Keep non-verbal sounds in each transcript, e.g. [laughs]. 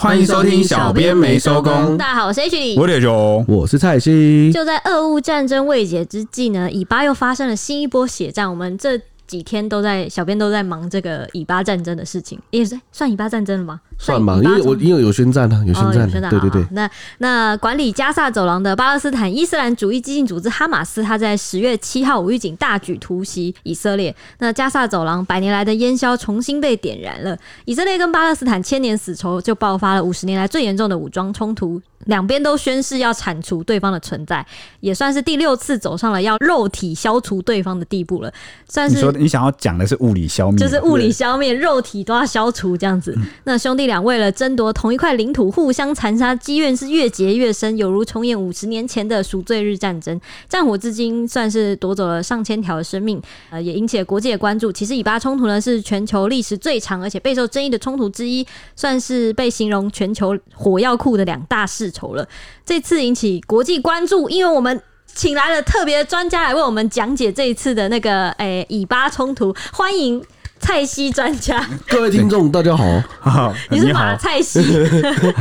欢迎收听小编没收工。大家好，我是 H 李，我是九，我是蔡西。就在俄乌战争未解之际呢，以巴又发生了新一波血战。我们这。几天都在，小编都在忙这个以巴战争的事情，也是算以巴战争了吗？算吧，因为我因为有宣战啊，有宣战，哦、战对对对。那那管理加萨走廊的巴勒斯坦伊斯兰主义激进组织哈马斯，他在十月七号无预警大举突袭以色列，那加萨走廊百年来的烟硝重新被点燃了。以色列跟巴勒斯坦千年死仇就爆发了五十年来最严重的武装冲突。两边都宣誓要铲除对方的存在，也算是第六次走上了要肉体消除对方的地步了。算是你想要讲的是物理消灭，就是物理消灭，肉体都要消除这样子。嗯、那兄弟俩为了争夺同一块领土，互相残杀，积怨是越结越深，有如重演五十年前的赎罪日战争。战火至今算是夺走了上千条的生命，呃，也引起了国际的关注。其实以巴冲突呢，是全球历史最长而且备受争议的冲突之一，算是被形容全球火药库的两大世。仇了，这次引起国际关注，因为我们请来了特别的专家来为我们讲解这一次的那个诶、欸、以巴冲突，欢迎蔡西专家。[laughs] 各位听众，大家好，好，[laughs] 你是马蔡西，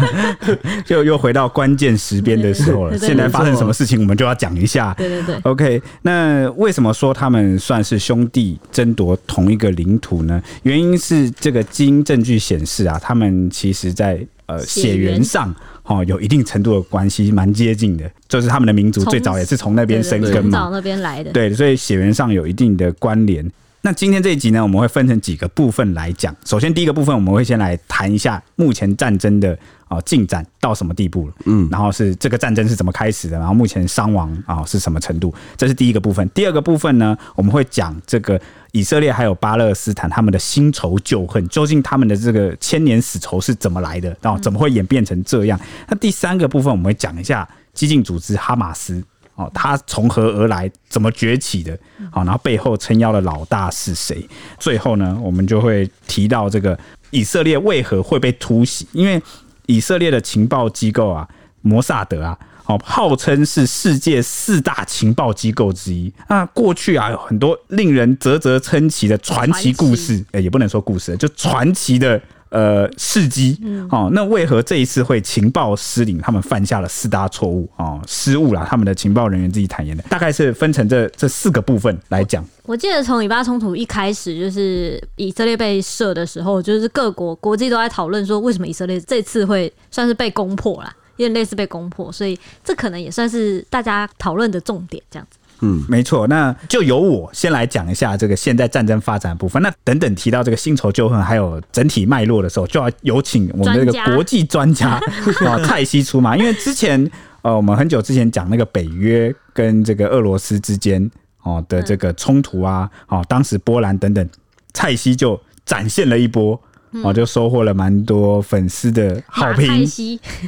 [laughs] 就又回到关键时边的时候了。现在发生什么事情，我们就要讲一下。对对对，OK。那为什么说他们算是兄弟争夺同一个领土呢？原因是这个基因证据显示啊，他们其实在。呃，血缘上哦，有一定程度的关系，蛮接近的。就是他们的民族最早也是从那边生根嘛，从那边来的。对，所以血缘上有一定的关联。那今天这一集呢，我们会分成几个部分来讲。首先，第一个部分我们会先来谈一下目前战争的啊进展到什么地步了。嗯，然后是这个战争是怎么开始的，然后目前伤亡啊是什么程度，这是第一个部分。第二个部分呢，我们会讲这个。以色列还有巴勒斯坦，他们的新仇旧恨，究竟他们的这个千年死仇是怎么来的？然后怎么会演变成这样？那第三个部分，我们会讲一下激进组织哈马斯哦，它从何而来，怎么崛起的？好，然后背后撑腰的老大是谁？最后呢，我们就会提到这个以色列为何会被突袭？因为以色列的情报机构啊，摩萨德啊。哦，号称是世界四大情报机构之一。那过去啊，有很多令人啧啧称奇的传奇故事，哎，也不能说故事，就传奇的呃事迹。哦，那为何这一次会情报失灵？他们犯下了四大错误哦，失误啦。他们的情报人员自己坦言的，大概是分成这这四个部分来讲。我记得从以巴冲突一开始，就是以色列被射的时候，就是各国国际都在讨论说，为什么以色列这次会算是被攻破啦。有点类似被攻破，所以这可能也算是大家讨论的重点，这样子。嗯，没错。那就由我先来讲一下这个现在战争发展的部分。那等等提到这个新仇旧恨还有整体脉络的时候，就要有请我们这个国际专家啊 [laughs] 蔡西出马。因为之前呃，我们很久之前讲那个北约跟这个俄罗斯之间哦的这个冲突啊，哦，当时波兰等等，蔡西就展现了一波。哦，就收获了蛮多粉丝的好评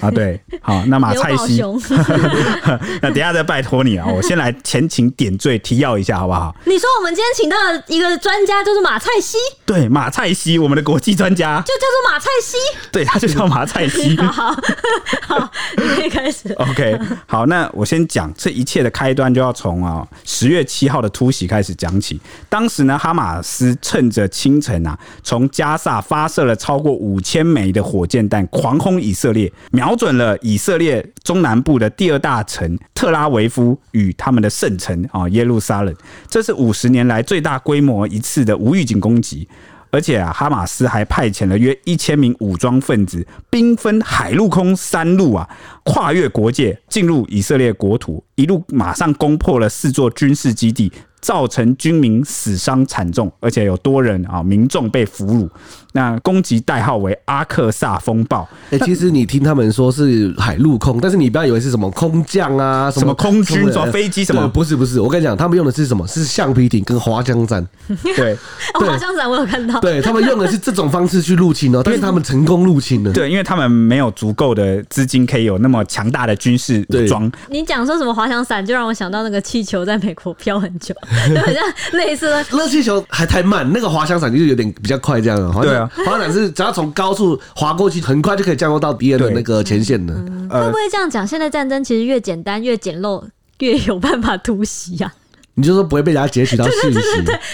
啊！对，好，那马蔡西，[laughs] 那等一下再拜托你啊！我先来前情点缀，提要一下好不好？你说我们今天请到的一个专家就是马蔡西，对，马蔡西，我们的国际专家就叫做马蔡西，对，他就叫马蔡西。[laughs] 好，好，你可以开始。OK，好，那我先讲这一切的开端，就要从啊十月七号的突袭开始讲起。当时呢，哈马斯趁着清晨啊，从加萨发射了超过五千枚的火箭弹，狂轰以色列，瞄准了以色列中南部的第二大城特拉维夫与他们的圣城啊耶路撒冷。这是五十年来最大规模一次的无预警攻击，而且啊，哈马斯还派遣了约一千名武装分子，兵分海陆空三路啊，跨越国界进入以色列国土，一路马上攻破了四座军事基地。造成军民死伤惨重，而且有多人啊民众被俘虏。那攻击代号为阿克萨风暴。哎、欸，其实你听他们说是海陆空，但是你不要以为是什么空降啊，什么，什么空军、什么飞机什么，不是不是。我跟你讲，他们用的是什么？是橡皮艇跟滑翔伞。[laughs] 对，滑翔伞我有看到。对，他们用的是这种方式去入侵哦，[laughs] 但是他们成功入侵了。对，因为他们没有足够的资金可以有那么强大的军事武装。你讲说什么滑翔伞，就让我想到那个气球在美国飘很久，[laughs] 就很像类似的。热气球还太慢，那个滑翔伞就是有点比较快，这样。对啊，滑翔伞是只要从高处滑过去，很快就可以降落到敌人的那个前线的。会不会这样讲？现在战争其实越简单越简陋，越有办法突袭呀？你就说不会被人家截取到 [laughs] 信息，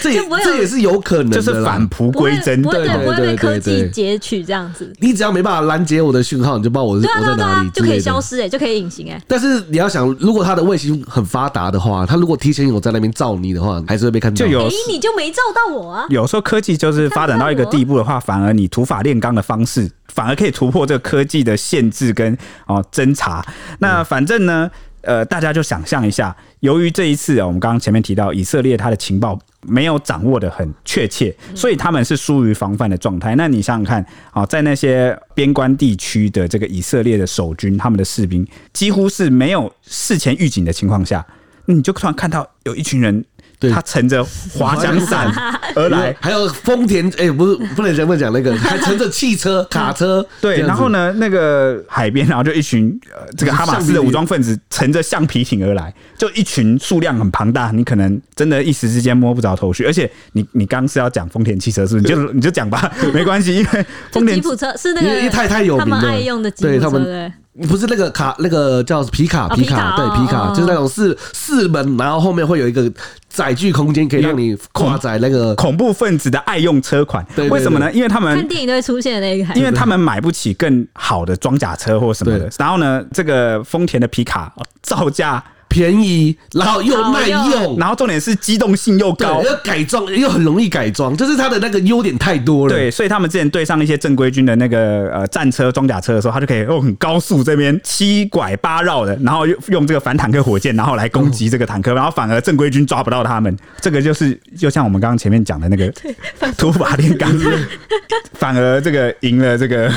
这也这也是有可能的，就是返璞归真，对对对，不会被科技截取这样子。你只要没办法拦截我的讯号，你就不知道我是我在哪里，就可以消失哎，就可以隐形哎。但是你要想，如果他的卫星很发达的话，他如果提前有在那边照你的话，还是会被看到。就有你就没照到我啊。有时候科技就是发展到一个地步的话，反而你土法炼钢的方式，反而可以突破这个科技的限制跟哦侦查。那反正呢。呃，大家就想象一下，由于这一次啊，我们刚刚前面提到以色列他的情报没有掌握的很确切，所以他们是疏于防范的状态。那你想想看啊，在那些边关地区的这个以色列的守军，他们的士兵几乎是没有事前预警的情况下，你就突然看到有一群人。对他乘着滑翔伞 [laughs] 而来，还有丰田哎、欸，不是不能这么讲那个，[laughs] 还乘着汽车、[laughs] 卡车。对，然后呢，那个海边，然后就一群呃，这个哈马斯的武装分子乘着橡皮艇而来，就一群数量很庞大，你可能真的一时之间摸不着头绪。而且你你刚是要讲丰田汽车是不是？你就你就讲吧，没关系，因为丰田吉普车是那个太太有名的，爱用的吉普车对他们。不是那个卡，那个叫皮卡，皮卡，对，皮卡，就是那种四四门，然后后面会有一个载具空间，可以让你跨载那个恐怖分子的爱用车款。为什么呢？因为他们看电影都会出现那个，因为他们买不起更好的装甲车或什么的。然后呢，这个丰田的皮卡造价。便宜，然后又耐用，然后重点是机动性又高，又改装又很容易改装，就是它的那个优点太多了。对，所以他们之前对上一些正规军的那个呃战车、装甲车的时候，他就可以用很高速这边七拐八绕的，然后用用这个反坦克火箭，然后来攻击这个坦克，然后反而正规军抓不到他们。这个就是就像我们刚刚前面讲的那个土法炼钢，[laughs] 反而这个赢了这个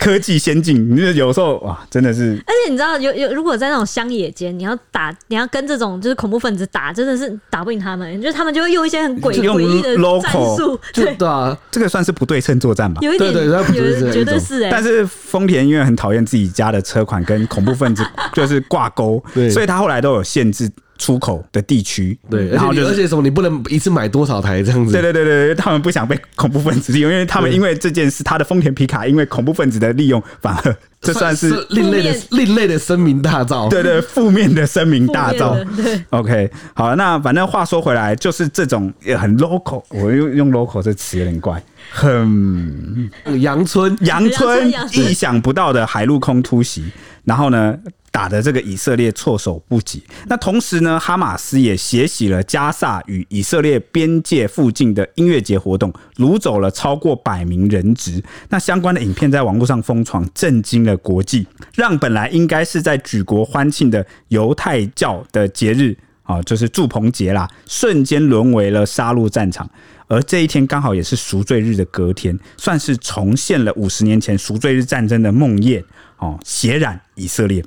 科技先进。你有时候哇，真的是，而且你知道，有有如果在那种乡野间，你要。打你要跟这种就是恐怖分子打，真的是打不赢他们，就是他们就会用一些很诡诡异的战术，[laughs] 对对啊，这个算是不对称作战吧？有一点，对对，绝对是哎。但是丰田因为很讨厌自己家的车款跟恐怖分子 [laughs] 就是挂钩，对，所以他后来都有限制出口的地区，对，然后就而且什么你不能一次买多少台这样子，对对对对，他们不想被恐怖分子利用，因为他们因为这件事，他的丰田皮卡因为恐怖分子的利用反而。这算是另类的另类的声名大噪，对对，负面的声名大噪。对，OK，好，那反正话说回来，就是这种也很 local，我用用 local 这词有点怪，很阳春阳春，意想不到的海陆空突袭，然后呢，打得这个以色列措手不及。那同时呢，哈马斯也血洗了加萨与以色列边界附近的音乐节活动，掳走了超过百名人质。那相关的影片在网络上疯传，震惊了国际，让本来应该是在举国欢庆的犹太教的节日啊，就是祝棚节啦，瞬间沦为了杀戮战场。而这一天刚好也是赎罪日的隔天，算是重现了五十年前赎罪日战争的梦魇哦，血染以色列。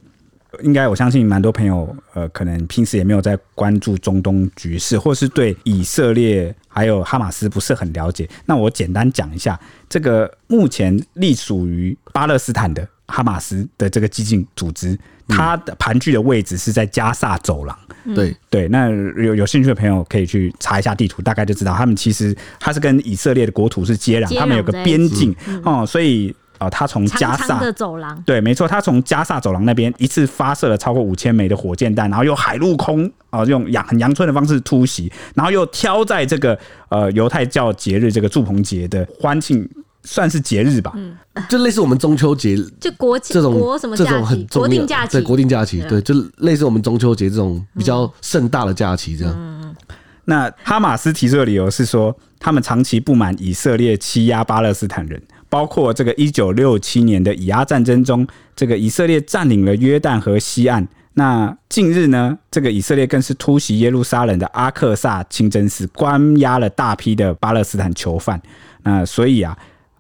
应该我相信蛮多朋友，呃，可能平时也没有在关注中东局势，或是对以色列还有哈马斯不是很了解。那我简单讲一下，这个目前隶属于巴勒斯坦的哈马斯的这个激进组织，它的盘踞的位置是在加萨走廊。对对，那有有兴趣的朋友可以去查一下地图，大概就知道他们其实它是跟以色列的国土是接壤，他们有个边境哦，所以。啊，他从加萨的走廊，对，没错，他从加萨走廊那边一次发射了超过五千枚的火箭弹，然后用海陆空啊，用阳很阳春的方式突袭，然后又挑在这个呃犹太教节日这个祝棚节的欢庆，算是节日吧，嗯，就类似我们中秋节，[laughs] 就国这种国什么这种很国定假期，对，国定假期，对，就类似我们中秋节这种比较盛大的假期这样。嗯，那哈马斯提出的理由是说，他们长期不满以色列欺压巴勒斯坦人。包括这个一九六七年的以阿战争中，这个以色列占领了约旦河西岸。那近日呢，这个以色列更是突袭耶路撒冷的阿克萨清真寺，关押了大批的巴勒斯坦囚犯。那所以啊。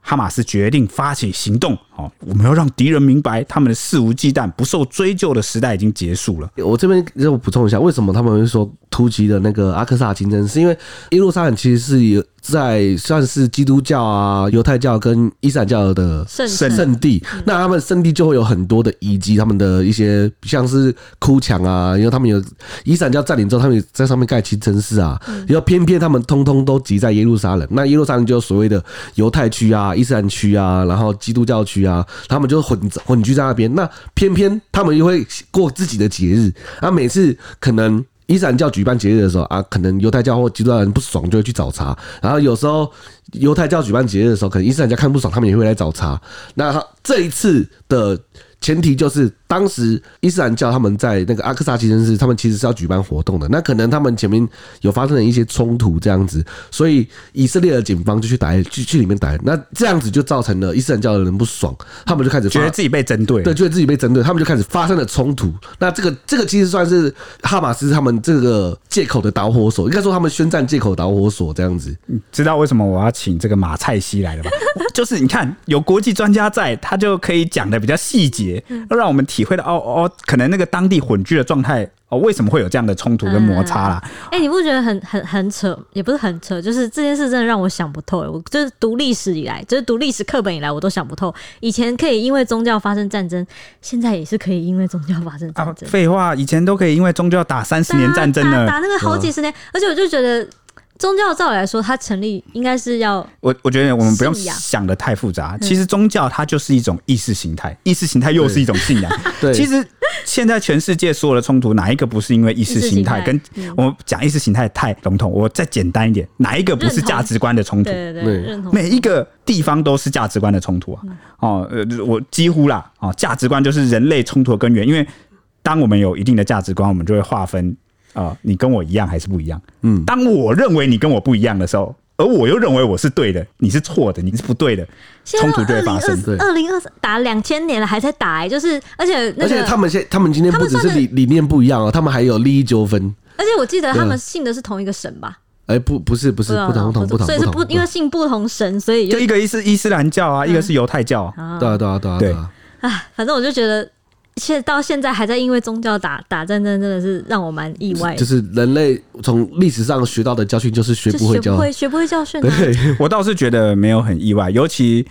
哈马斯决定发起行动，好，我们要让敌人明白，他们的肆无忌惮、不受追究的时代已经结束了。我这边就补充一下，为什么他们会说突击的那个阿克萨清真寺，是因为耶路撒冷其实是有在算是基督教啊、犹太教跟伊斯兰教的圣圣地，那他们圣地就会有很多的遗迹，他们的一些像是哭墙啊，因为他们有伊斯兰教占领之后，他们在上面盖清真寺啊，然后偏偏他们通通都集在耶路撒冷，那耶路撒冷就有所谓的犹太区啊。伊斯兰区啊，然后基督教区啊，他们就混混居在那边。那偏偏他们又会过自己的节日，啊，每次可能伊斯兰教举办节日的时候啊，可能犹太教或基督教人不爽就会去找茬，然后有时候犹太教举办节日的时候，可能伊斯兰教看不爽，他们也会来找茬。那这一次的。前提就是当时伊斯兰教他们在那个阿克萨清真寺，他们其实是要举办活动的。那可能他们前面有发生了一些冲突这样子，所以以色列的警方就去打，去去里面打。那这样子就造成了伊斯兰教的人不爽，他们就开始觉得自己被针对，对，觉得自己被针对，他们就开始发生了冲突。那这个这个其实算是哈马斯他们这个借口的导火索，应该说他们宣战借口导火索这样子。你知道为什么我要请这个马蔡西来了吗？[laughs] 就是你看有国际专家在，他就可以讲的比较细节。要让我们体会到哦哦，可能那个当地混居的状态哦，为什么会有这样的冲突跟摩擦啦？哎、嗯欸，你不觉得很很很扯？也不是很扯，就是这件事真的让我想不透。我就是读历史以来，就是读历史课本以来，我都想不透。以前可以因为宗教发生战争，现在也是可以因为宗教发生战争。废、啊、话，以前都可以因为宗教打三十年战争呢，打那个好几十年，嗯、而且我就觉得。宗教照理来说，它成立应该是要我我觉得我们不用想的太复杂。其实宗教它就是一种意识形态，意识形态又是一种信仰。对，其实现在全世界所有的冲突，哪一个不是因为意识形态？跟我们讲意识形态太笼统，我再简单一点，哪一个不是价值观的冲突？对对对，每一个地方都是价值观的冲突啊！哦，呃，我几乎啦，哦，价值观就是人类冲突的根源。因为当我们有一定的价值观，我们就会划分。啊，你跟我一样还是不一样？嗯，当我认为你跟我不一样的时候，而我又认为我是对的，你是错的，你是不对的，冲突就会发生。二零二三打两千年了，还在打、欸，就是而且、那个、而且他们现他们今天不只是理理念不一样哦，他们还有利益纠纷。而且我记得他们信的是同一个神吧？哎、欸，不不是不是不同同不同，所以是不因为信不同神，所以就一个伊斯伊斯兰教啊，嗯、一个是犹太教啊。对啊对啊对啊对啊！哎，反正我就觉得。现到现在还在因为宗教打打战争，真的是让我蛮意外的。就是人类从历史上学到的教训，就是学不会教，学不会学不会教训。对，[laughs] 我倒是觉得没有很意外，尤其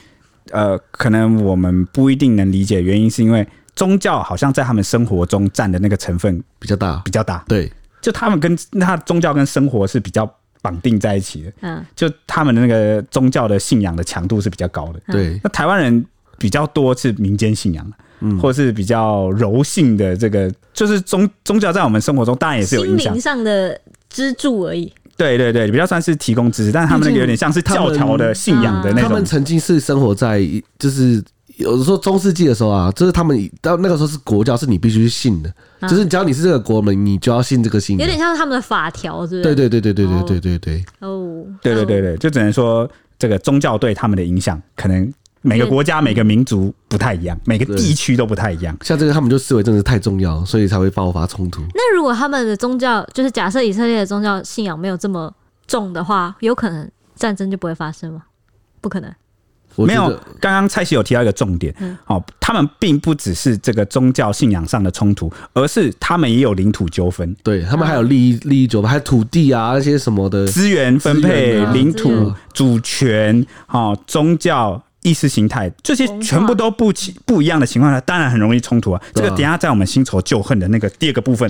呃，可能我们不一定能理解原因，是因为宗教好像在他们生活中占的那个成分比较大，比较大。对，就他们跟那宗教跟生活是比较绑定在一起的。嗯，就他们的那个宗教的信仰的强度是比较高的。对，那台湾人比较多是民间信仰。嗯，或是比较柔性的这个，就是宗宗教在我们生活中当然也是有影响，心灵上的支柱而已。对对对，比较算是提供支持，但是他们那个有点像是教条的信仰的那种。他们曾经是生活在，就是有的时候中世纪的时候啊，就是他们到那个时候是国教，是你必须去信的，就是只要你是这个国民，你就要信这个信仰。有点像是他们的法条，是不是？对对对对对对对对对。哦，对对对对，就只能说这个宗教对他们的影响可能。每个国家、每个民族不太一样，每个地区都不太一样。像这个，他们就视为真的是太重要，所以才会爆发冲突。那如果他们的宗教，就是假设以色列的宗教信仰没有这么重的话，有可能战争就不会发生吗？不可能。没有，刚刚蔡希有提到一个重点，好、嗯，他们并不只是这个宗教信仰上的冲突，而是他们也有领土纠纷。对他们还有利益利益纠纷，还有土地啊那些什么的资源分配、领土主权、哦宗教。意识形态这些全部都不起不一样的情况下，当然很容易冲突啊。这个等下在我们新仇旧恨的那个第二个部分，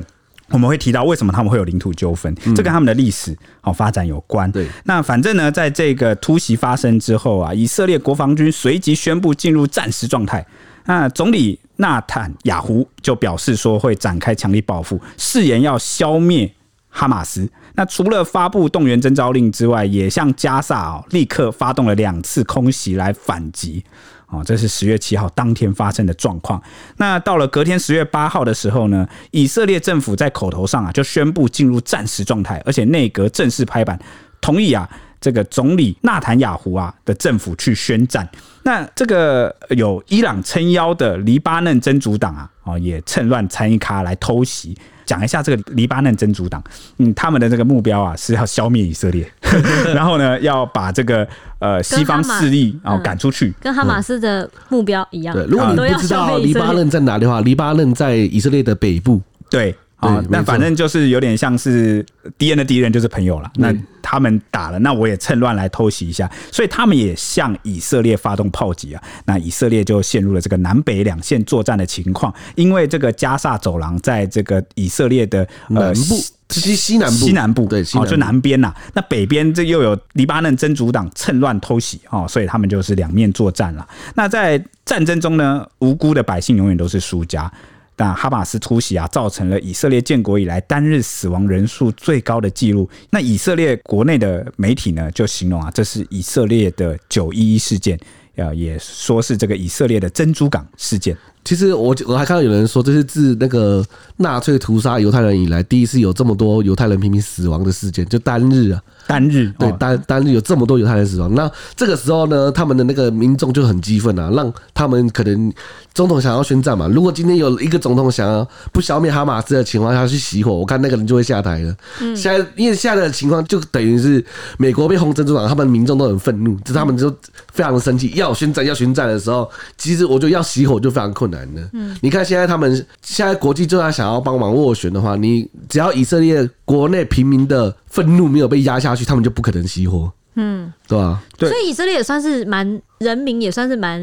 我们会提到为什么他们会有领土纠纷，这跟他们的历史好发展有关。对，那反正呢，在这个突袭发生之后啊，以色列国防军随即宣布进入战时状态。那总理纳坦雅胡就表示说会展开强力报复，誓言要消灭。哈马斯那除了发布动员征召令之外，也向加萨哦立刻发动了两次空袭来反击哦，这是十月七号当天发生的状况。那到了隔天十月八号的时候呢，以色列政府在口头上啊就宣布进入战时状态，而且内阁正式拍板同意啊这个总理纳坦雅胡啊的政府去宣战。那这个有伊朗撑腰的黎巴嫩真主党啊哦也趁乱参一咖来偷袭。讲一下这个黎巴嫩真主党，嗯，他们的这个目标啊是要消灭以色列，[laughs] 然后呢要把这个呃西方势力啊赶出去，跟哈马斯的目标一样。对，如果你不知道黎巴嫩在哪里的话，黎巴嫩在以色列的北部。对。啊，那反正就是有点像是敌人的敌人就是朋友了。那他们打了，那我也趁乱来偷袭一下，所以他们也向以色列发动炮击啊。那以色列就陷入了这个南北两线作战的情况，因为这个加萨走廊在这个以色列的呃南部，西西南部，西南部对，哦，就南边呐。那北边这又有黎巴嫩真主党趁乱偷袭哦，所以他们就是两面作战了。那在战争中呢，无辜的百姓永远都是输家。但哈马斯突袭啊，造成了以色列建国以来单日死亡人数最高的记录。那以色列国内的媒体呢，就形容啊，这是以色列的九一一事件，啊，也说是这个以色列的珍珠港事件。其实我我还看到有人说，这是自那个纳粹屠杀犹太人以来，第一次有这么多犹太人平民死亡的事件，就单日啊。单日对单单日有这么多犹太人死亡，那这个时候呢，他们的那个民众就很激愤啊，让他们可能总统想要宣战嘛。如果今天有一个总统想要不消灭哈马斯的情况下去熄火，我看那个人就会下台了。嗯，现在因为现在的情况就等于是美国被红珍珠港，他们民众都很愤怒，就是他们就非常的生气，要宣战要宣战的时候，其实我觉得要熄火就非常困难的。嗯，你看现在他们现在国际就要想要帮忙斡旋的话，你只要以色列国内平民的愤怒没有被压下去，他们就不可能熄火。嗯，对吧、啊？对，所以以色列也算是蛮人民，也算是蛮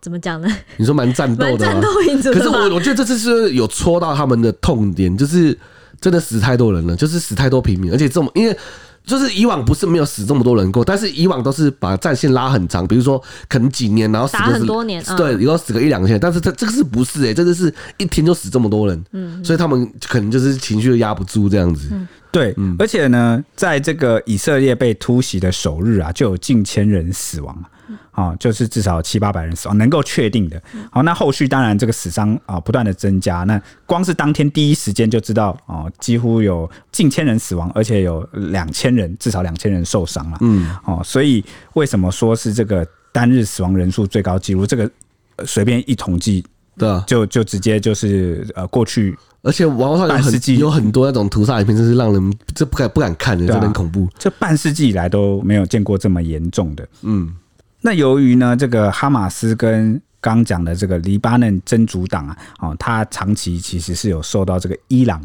怎么讲呢？你说蛮战斗的，战斗民族。可是我我觉得这次是有戳到他们的痛点，就是真的死太多人了，就是死太多平民，而且这么因为。就是以往不是没有死这么多人过，但是以往都是把战线拉很长，比如说可能几年，然后死个很多年，对，然后死个一两千。但是这这个是不是哎、欸？这个是一天就死这么多人，嗯，所以他们可能就是情绪压不住这样子。嗯、对，而且呢，在这个以色列被突袭的首日啊，就有近千人死亡。啊，就是至少七八百人死亡，能够确定的。好，那后续当然这个死伤啊不断的增加。那光是当天第一时间就知道哦，几乎有近千人死亡，而且有两千人，至少两千人受伤了。嗯，哦，所以为什么说是这个单日死亡人数最高纪录？这个随便一统计，对啊，就就直接就是呃过去，而且网络上有很有很多那种屠杀影片，真是让人这不敢不敢看的，真的很恐怖。这半世纪以来都没有见过这么严重的。嗯。那由于呢，这个哈马斯跟刚讲的这个黎巴嫩真主党啊，哦，他长期其实是有受到这个伊朗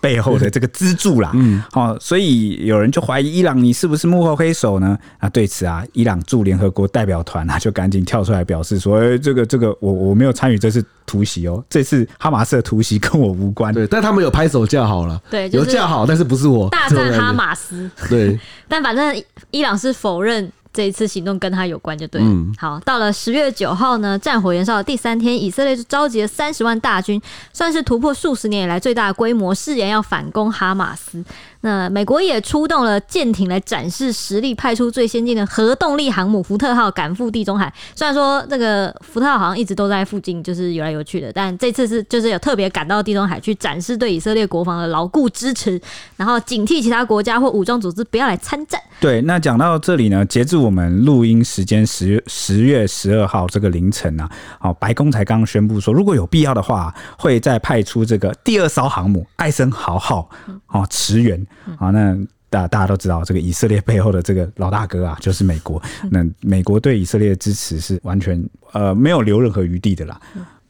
背后的这个资助啦，嗯，哦，所以有人就怀疑伊朗你是不是幕后黑手呢？啊，对此啊，伊朗驻联合国代表团啊就赶紧跳出来表示说，哎，这个这个我我没有参与这次突袭哦，这次哈马斯的突袭跟我无关。对，但他们有拍手叫好了，对，有叫好，但是不是我大战哈马斯？对，[laughs] 但反正伊朗是否认。这一次行动跟他有关，就对了。嗯、好，到了十月九号呢，战火燃烧的第三天，以色列就召集了三十万大军，算是突破数十年以来最大的规模，誓言要反攻哈马斯。那美国也出动了舰艇来展示实力，派出最先进的核动力航母福特号赶赴地中海。虽然说这个福特号好像一直都在附近，就是游来游去的，但这次是就是有特别赶到地中海去展示对以色列国防的牢固支持，然后警惕其他国家或武装组织不要来参战。对，那讲到这里呢，截至我们录音时间十十月十二号这个凌晨啊，哦，白宫才刚宣布说，如果有必要的话，会再派出这个第二艘航母艾森豪号哦驰援。好，那大大家都知道，这个以色列背后的这个老大哥啊，就是美国。那美国对以色列的支持是完全呃没有留任何余地的啦，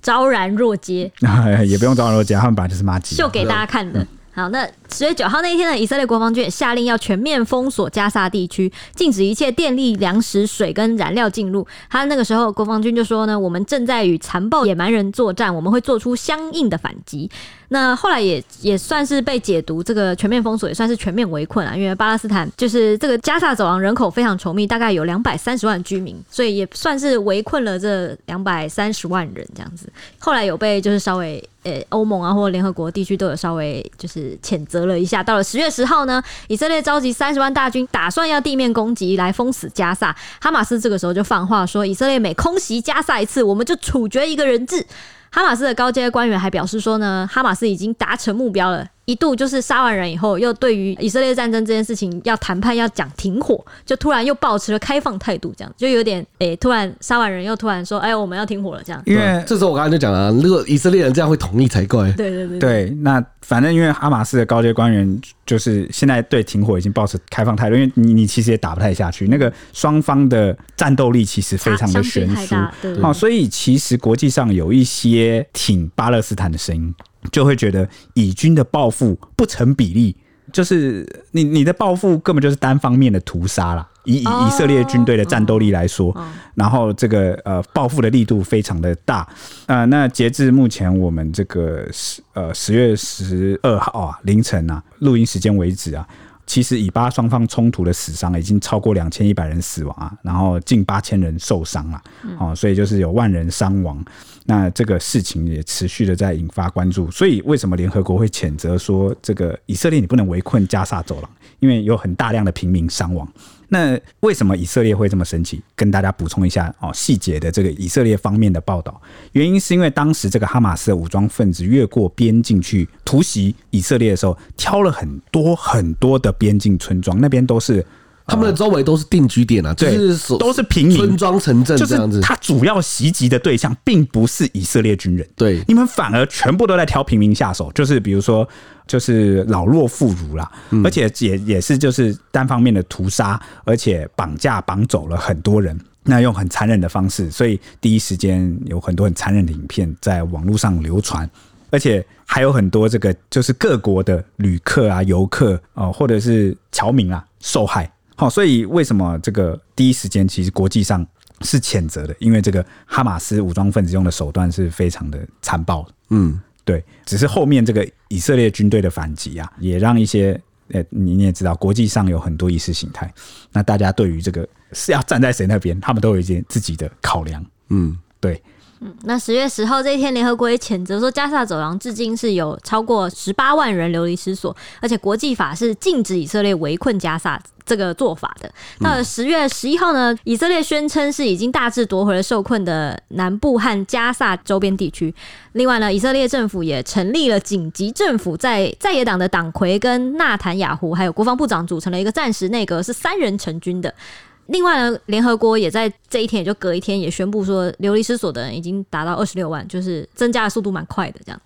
昭然若揭，[laughs] 也不用昭然若揭，他们本来就是麻吉，秀给大家看的。嗯好，那十月九号那一天呢，以色列国防军也下令要全面封锁加萨地区，禁止一切电力、粮食、水跟燃料进入。他那个时候国防军就说呢，我们正在与残暴野蛮人作战，我们会做出相应的反击。那后来也也算是被解读，这个全面封锁也算是全面围困啊，因为巴勒斯坦就是这个加萨走廊人口非常稠密，大概有两百三十万居民，所以也算是围困了这两百三十万人这样子。后来有被就是稍微。[laughs] 呃，欧盟啊，或联合国地区都有稍微就是谴责了一下。到了十月十号呢，以色列召集三十万大军，打算要地面攻击来封死加萨。哈马斯这个时候就放话说，以色列每空袭加萨一次，我们就处决一个人质。哈马斯的高阶官员还表示说呢，哈马斯已经达成目标了。一度就是杀完人以后，又对于以色列战争这件事情要谈判要讲停火，就突然又保持了开放态度，这样就有点诶、欸，突然杀完人又突然说，哎，我们要停火了这样。因为这时候我刚才就讲了，如果以色列人这样会同意才怪。对对对，对。那反正因为哈马斯的高阶官员就是现在对停火已经保持开放态度，因为你你其实也打不太下去，那个双方的战斗力其实非常的悬殊，好，所以其实国际上有一些挺巴勒斯坦的声音。就会觉得以军的报复不成比例，就是你你的报复根本就是单方面的屠杀啦。以以以色列军队的战斗力来说，然后这个呃报复的力度非常的大。呃，那截至目前我们这个十呃十月十二号啊凌晨啊录音时间为止啊。其实以巴双方冲突的死伤已经超过两千一百人死亡啊，然后近八千人受伤了，哦，所以就是有万人伤亡。那这个事情也持续的在引发关注。所以为什么联合国会谴责说这个以色列你不能围困加沙走廊？因为有很大量的平民伤亡。那为什么以色列会这么生气？跟大家补充一下哦，细节的这个以色列方面的报道。原因是因为当时这个哈马斯的武装分子越过边境去突袭以色列的时候，挑了很多很多的边境村庄，那边都是。他们的周围都是定居点啊，对，就是都是平民。村庄城镇这样子。他主要袭击的对象并不是以色列军人，对，你们反而全部都在挑平民下手，就是比如说，就是老弱妇孺啦，而且也也是就是单方面的屠杀，而且绑架绑走了很多人，那用很残忍的方式，所以第一时间有很多很残忍的影片在网络上流传，而且还有很多这个就是各国的旅客啊、游客啊，或者是侨民啊受害。好，所以为什么这个第一时间其实国际上是谴责的？因为这个哈马斯武装分子用的手段是非常的残暴。嗯，对。只是后面这个以色列军队的反击啊，也让一些呃，你你也知道，国际上有很多意识形态，那大家对于这个是要站在谁那边，他们都有一些自己的考量。嗯，对。嗯，那十月十号这一天，联合国也谴责说，加萨走廊至今是有超过十八万人流离失所，而且国际法是禁止以色列围困加萨这个做法的。到了十月十一号呢，以色列宣称是已经大致夺回了受困的南部和加萨周边地区。另外呢，以色列政府也成立了紧急政府，在在野党的党魁跟纳坦雅胡还有国防部长组成了一个暂时内阁，是三人成军的。另外呢，联合国也在这一天，也就隔一天，也宣布说，流离失所的人已经达到二十六万，就是增加的速度蛮快的，这样。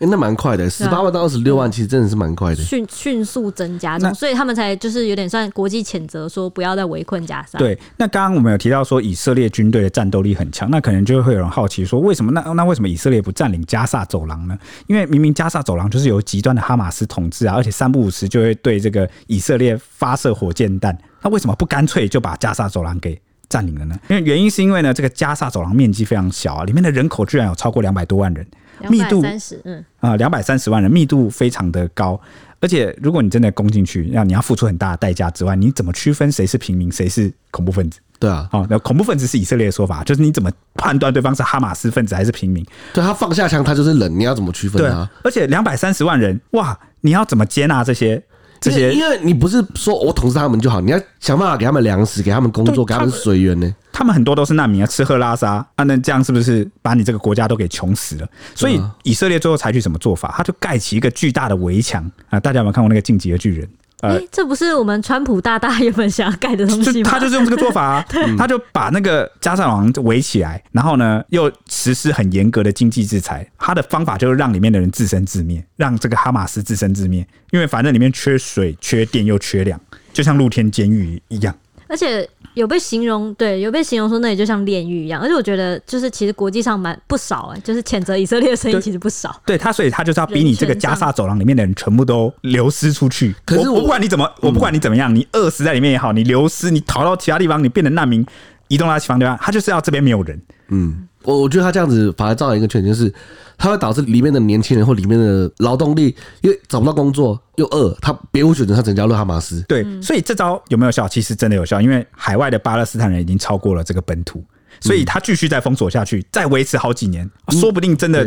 哎、欸，那蛮快的，十八万到二十六万，其实真的是蛮快的，迅迅速增加中，所以他们才就是有点算国际谴责，说不要再围困加沙。对，那刚刚我们有提到说以色列军队的战斗力很强，那可能就会有人好奇说，为什么那那为什么以色列不占领加沙走廊呢？因为明明加沙走廊就是由极端的哈马斯统治啊，而且三不五时就会对这个以色列发射火箭弹，那为什么不干脆就把加沙走廊给占领了呢？因为原因是因为呢，这个加沙走廊面积非常小啊，里面的人口居然有超过两百多万人。密度三十，嗯啊，两百三十万人，密度非常的高，而且如果你真的攻进去，那你要付出很大的代价之外，你怎么区分谁是平民，谁是恐怖分子？对啊，哦，那恐怖分子是以色列的说法，就是你怎么判断对方是哈马斯分子还是平民？对，他放下枪，他就是人，你要怎么区分他？对，而且两百三十万人，哇，你要怎么接纳这些？这些，因为你不是说我统治他们就好，你要想办法给他们粮食，给他们工作，给他们水源呢。他们很多都是难民啊，吃喝拉撒啊，那这样是不是把你这个国家都给穷死了？所以以色列最后采取什么做法？他就盖起一个巨大的围墙啊！大家有没有看过那个《进击的巨人》？哎、欸，这不是我们川普大大原本想要盖的东西吗？他就是用这个做法啊，[laughs] 他就把那个加沙王围起来，然后呢，又实施很严格的经济制裁。他的方法就是让里面的人自生自灭，让这个哈马斯自生自灭，因为反正里面缺水、缺电又缺粮，就像露天监狱一样。而且有被形容，对，有被形容说那里就像炼狱一样。而且我觉得，就是其实国际上蛮不少哎、欸，就是谴责以色列的声音其实不少。对，对他，所以他就是要逼你这个加沙走廊里面的人全部都流失出去。可是我，我不管你怎么，我不管你怎么样，你饿死在里面也好，你流失，你逃到其他地方，你变成难民，移动到其他地方，他就是要这边没有人。嗯，我我觉得他这样子反而造成一个缺点，就是他会导致里面的年轻人或里面的劳动力，因为找不到工作又饿，他别无选择，他只能加入哈马斯。对，所以这招有没有效？其实真的有效，因为海外的巴勒斯坦人已经超过了这个本土，所以他继续再封锁下去，再维持好几年，说不定真的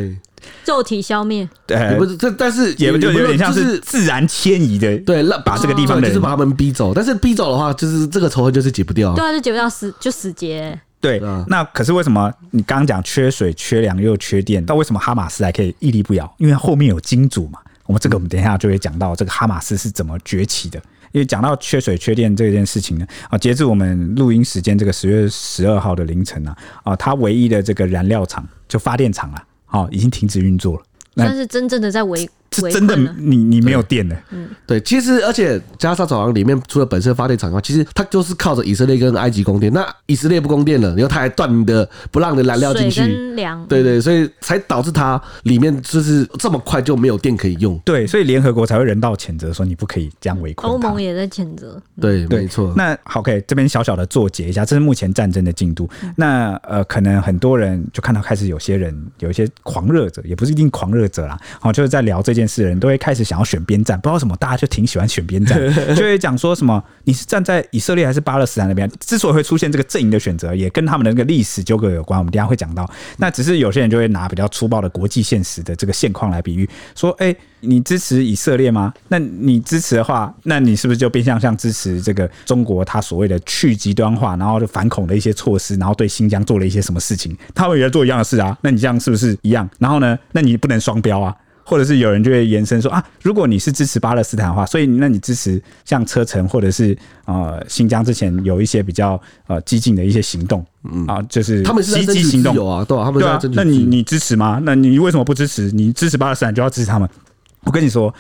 肉体消灭。对，不是这，但是也就有点像是自然迁移的，对，把这个地方就是把他们逼走，但是逼走的话，就是这个仇恨就是解不掉，对啊，就解不掉，死就死结。对，那可是为什么你刚刚讲缺水、缺粮又缺电？那为什么哈马斯还可以屹立不摇？因为后面有金主嘛。我们这个我们等一下就会讲到这个哈马斯是怎么崛起的。因为讲到缺水、缺电这件事情呢，啊，截至我们录音时间这个十月十二号的凌晨呢，啊，它唯一的这个燃料厂就发电厂啊，好，已经停止运作了。但是真正的在围。是真的，你你没有电的。嗯，对，其实而且加沙走廊里面除了本身发电厂的话，其实它就是靠着以色列跟埃及供电。那以色列不供电了，然后它还断的不让的燃料进去，粮，对对，所以才导致它里面就是这么快就没有电可以用。对，所以联合国才会人道谴责说你不可以这样围困。欧盟也在谴责。对，没错。那好，OK，这边小小的作结一下，这是目前战争的进度。那呃，可能很多人就看到开始有些人有一些狂热者，也不是一定狂热者啦，好，就是在聊这件。件事的人都会开始想要选边站，不知道为什么大家就挺喜欢选边站，[laughs] 就会讲说什么你是站在以色列还是巴勒斯坦那边？之所以会出现这个阵营的选择，也跟他们的那个历史纠葛有关。我们等下会讲到。那只是有些人就会拿比较粗暴的国际现实的这个现况来比喻，说，哎、欸，你支持以色列吗？那你支持的话，那你是不是就变相像支持这个中国他所谓的去极端化，然后就反恐的一些措施，然后对新疆做了一些什么事情？他们也在做一样的事啊？那你这样是不是一样？然后呢？那你不能双标啊？或者是有人就会延伸说啊，如果你是支持巴勒斯坦的话，所以那你支持像车臣或者是呃新疆之前有一些比较呃激进的一些行动，嗯啊，就是他们积极行动有啊，对啊，他们对啊，那你你支持吗？那你为什么不支持？你支持巴勒斯坦就要支持他们？我跟你说，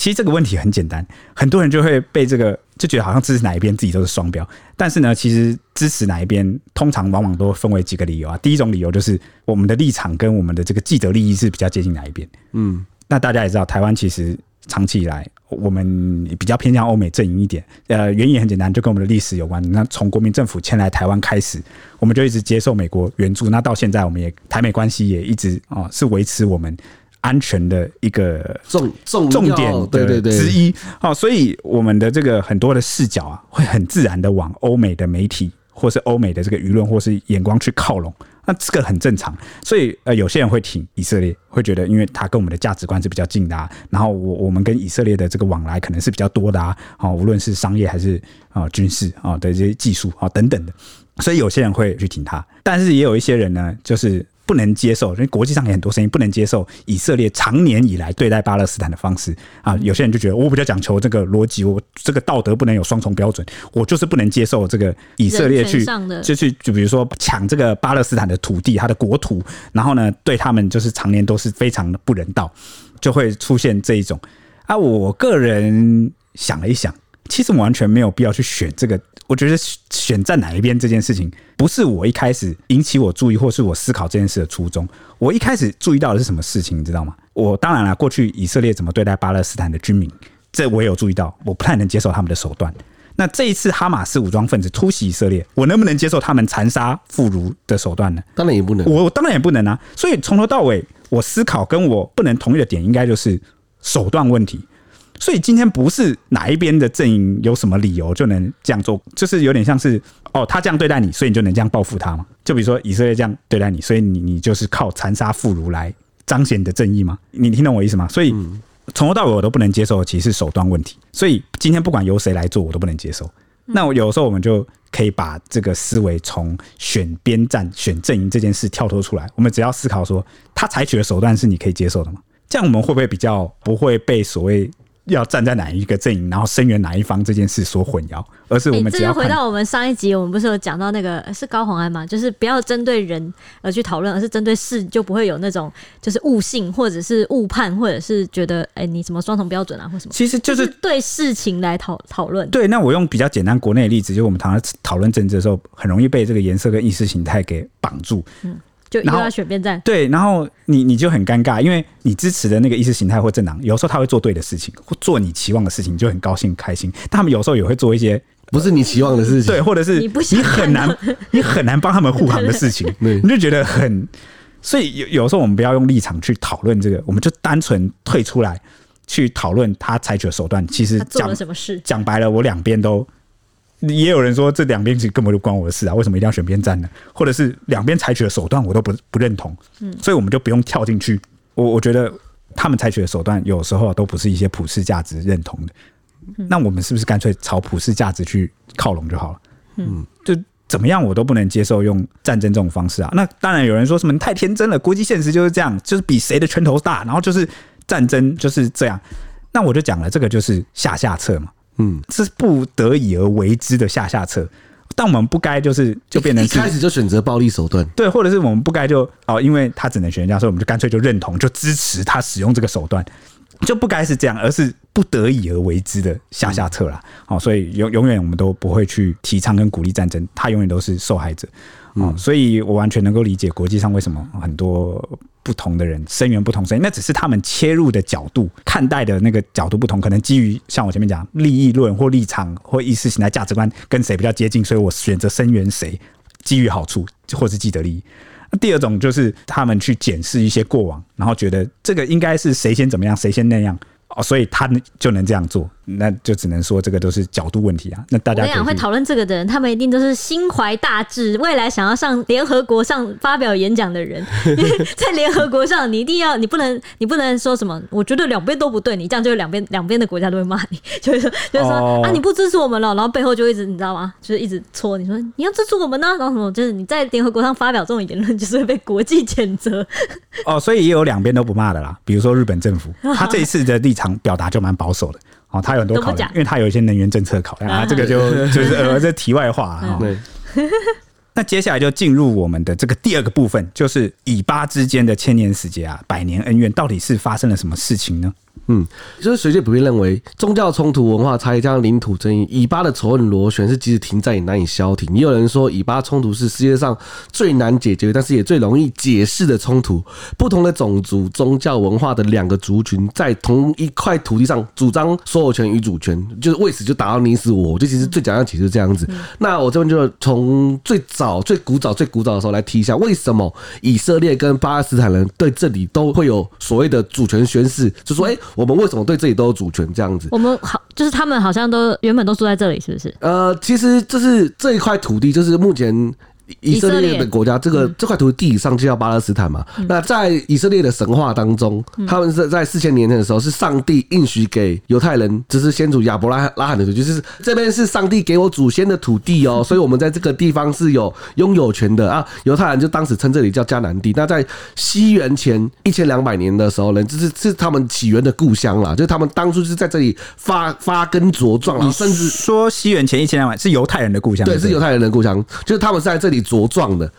其实这个问题很简单，很多人就会被这个就觉得好像支持哪一边自己都是双标，但是呢，其实支持哪一边通常往往都分为几个理由啊。第一种理由就是我们的立场跟我们的这个既得利益是比较接近哪一边，嗯。那大家也知道，台湾其实长期以来，我们比较偏向欧美阵营一点。呃，原因也很简单，就跟我们的历史有关。那从国民政府迁来台湾开始，我们就一直接受美国援助。那到现在，我们也台美关系也一直啊、哦，是维持我们安全的一个重重重点对对对之一。好，所以我们的这个很多的视角啊，会很自然的往欧美的媒体，或是欧美的这个舆论，或是眼光去靠拢。那这个很正常，所以呃，有些人会挺以色列，会觉得因为他跟我们的价值观是比较近的啊，然后我我们跟以色列的这个往来可能是比较多的啊，好，无论是商业还是啊军事啊的这些技术啊等等的，所以有些人会去挺他，但是也有一些人呢，就是。不能接受，因为国际上也很多声音不能接受以色列长年以来对待巴勒斯坦的方式啊。有些人就觉得我比较讲求这个逻辑，我这个道德不能有双重标准，我就是不能接受这个以色列去就去就比如说抢这个巴勒斯坦的土地，他的国土，然后呢对他们就是常年都是非常的不人道，就会出现这一种啊。我个人想了一想，其实我完全没有必要去选这个。我觉得选在哪一边这件事情，不是我一开始引起我注意，或是我思考这件事的初衷。我一开始注意到的是什么事情，你知道吗？我当然了，过去以色列怎么对待巴勒斯坦的居民，这我也有注意到。我不太能接受他们的手段。那这一次哈马斯武装分子突袭以色列，我能不能接受他们残杀妇孺的手段呢？当然也不能。我当然也不能啊。所以从头到尾，我思考跟我不能同意的点，应该就是手段问题。所以今天不是哪一边的阵营有什么理由就能这样做，就是有点像是哦，他这样对待你，所以你就能这样报复他吗？就比如说以色列这样对待你，所以你你就是靠残杀妇孺来彰显你的正义吗？你听懂我意思吗？所以从头到尾我都不能接受，其实是手段问题。所以今天不管由谁来做，我都不能接受。那我有时候我们就可以把这个思维从选边站、选阵营这件事跳脱出来，我们只要思考说，他采取的手段是你可以接受的吗？这样我们会不会比较不会被所谓？要站在哪一个阵营，然后声援哪一方这件事所混淆，而是我们只要、欸、回到我们上一集，我们不是有讲到那个是高洪安吗？就是不要针对人而去讨论，而是针对事，就不会有那种就是误信或者是误判，或者是觉得哎、欸、你什么双重标准啊或什么？其实就是、就是、对事情来讨讨论。对，那我用比较简单国内的例子，就是我们常常讨论政治的时候，很容易被这个颜色跟意识形态给绑住。嗯。就一定要选边站，对，然后你你就很尴尬，因为你支持的那个意识形态或政党，有时候他会做对的事情，或做你期望的事情，你就很高兴开心。但他们有时候也会做一些不是你期望的事情，对，或者是你很难 [laughs] 你很难帮他们护航的事情，[laughs] 你就觉得很。所以有有时候我们不要用立场去讨论这个，我们就单纯退出来去讨论他采取的手段。其实讲了什么事，讲白了，我两边都。也有人说，这两边其实根本就关我的事啊，为什么一定要选边站呢？或者是两边采取的手段我都不不认同，嗯，所以我们就不用跳进去。我我觉得他们采取的手段有时候都不是一些普世价值认同的，那我们是不是干脆朝普世价值去靠拢就好了？嗯，就怎么样我都不能接受用战争这种方式啊。那当然有人说什么你太天真了，国际现实就是这样，就是比谁的拳头大，然后就是战争就是这样。那我就讲了，这个就是下下策嘛。嗯，是不得已而为之的下下策，但我们不该就是就变成一开始就选择暴力手段，对，或者是我们不该就哦，因为他只能选人家，所以我们就干脆就认同，就支持他使用这个手段，就不该是这样，而是不得已而为之的下下策啦。好，所以永永远我们都不会去提倡跟鼓励战争，他永远都是受害者。嗯，所以我完全能够理解国际上为什么很多不同的人声援不同声音，那只是他们切入的角度、看待的那个角度不同，可能基于像我前面讲利益论或立场或意识形态价值观跟谁比较接近，所以我选择声援谁，基于好处或是既得利益。那第二种就是他们去检视一些过往，然后觉得这个应该是谁先怎么样，谁先那样。哦，所以他就能这样做，那就只能说这个都是角度问题啊。那大家会讨论这个的人，他们一定都是心怀大志，未来想要上联合国上发表演讲的人。因 [laughs] 为在联合国上，你一定要，你不能，你不能说什么，我觉得两边都不对，你这样就两边两边的国家都会骂你，就是说，就是说、哦、啊，你不支持我们了，然后背后就一直你知道吗？就是一直戳你说你要支持我们呢，然后什么，就是你在联合国上发表这种言论，就是会被国际谴责。哦，所以也有两边都不骂的啦，比如说日本政府，他这一次的立场表达就蛮保守的哦，他有很多考量，因为他有一些能源政策考量啊，这个就 [laughs] 就是呃这题外话啊。对，[laughs] 那接下来就进入我们的这个第二个部分，就是以巴之间的千年死结啊，百年恩怨，到底是发生了什么事情呢？嗯，就是学界普遍认为，宗教冲突、文化差异加上领土争议，以巴的仇恨螺旋是即使停战也难以消停。也有人说，以巴冲突是世界上最难解决，但是也最容易解释的冲突。不同的种族、宗教、文化的两个族群，在同一块土地上主张所有权与主权，就是为此就打到你死我活。就其实最讲要其实是这样子。那我这边就从最早、最古早、最古早的时候来提一下，为什么以色列跟巴勒斯坦人对这里都会有所谓的主权宣誓，就说哎。欸我们为什么对这里都有主权？这样子，我们好，就是他们好像都原本都住在这里，是不是？呃，其实就是这一块土地，就是目前。以色列的国家，这个这块土地上就叫巴勒斯坦嘛。那在以色列的神话当中，他们是在四千年前的时候，是上帝应许给犹太人，就是先祖亚伯拉拉罕的土地，就是这边是上帝给我祖先的土地哦，[laughs] 所以我们在这个地方是有拥有权的啊。犹太人就当时称这里叫迦南地。那在西元前一千两百年的时候呢，这是是他们起源的故乡啦，就是他们当初是在这里发发根茁壮啊。甚至说西元前一千两百是犹太人的故乡，对，是犹太人的故乡，就是他们是在这里。茁壮的，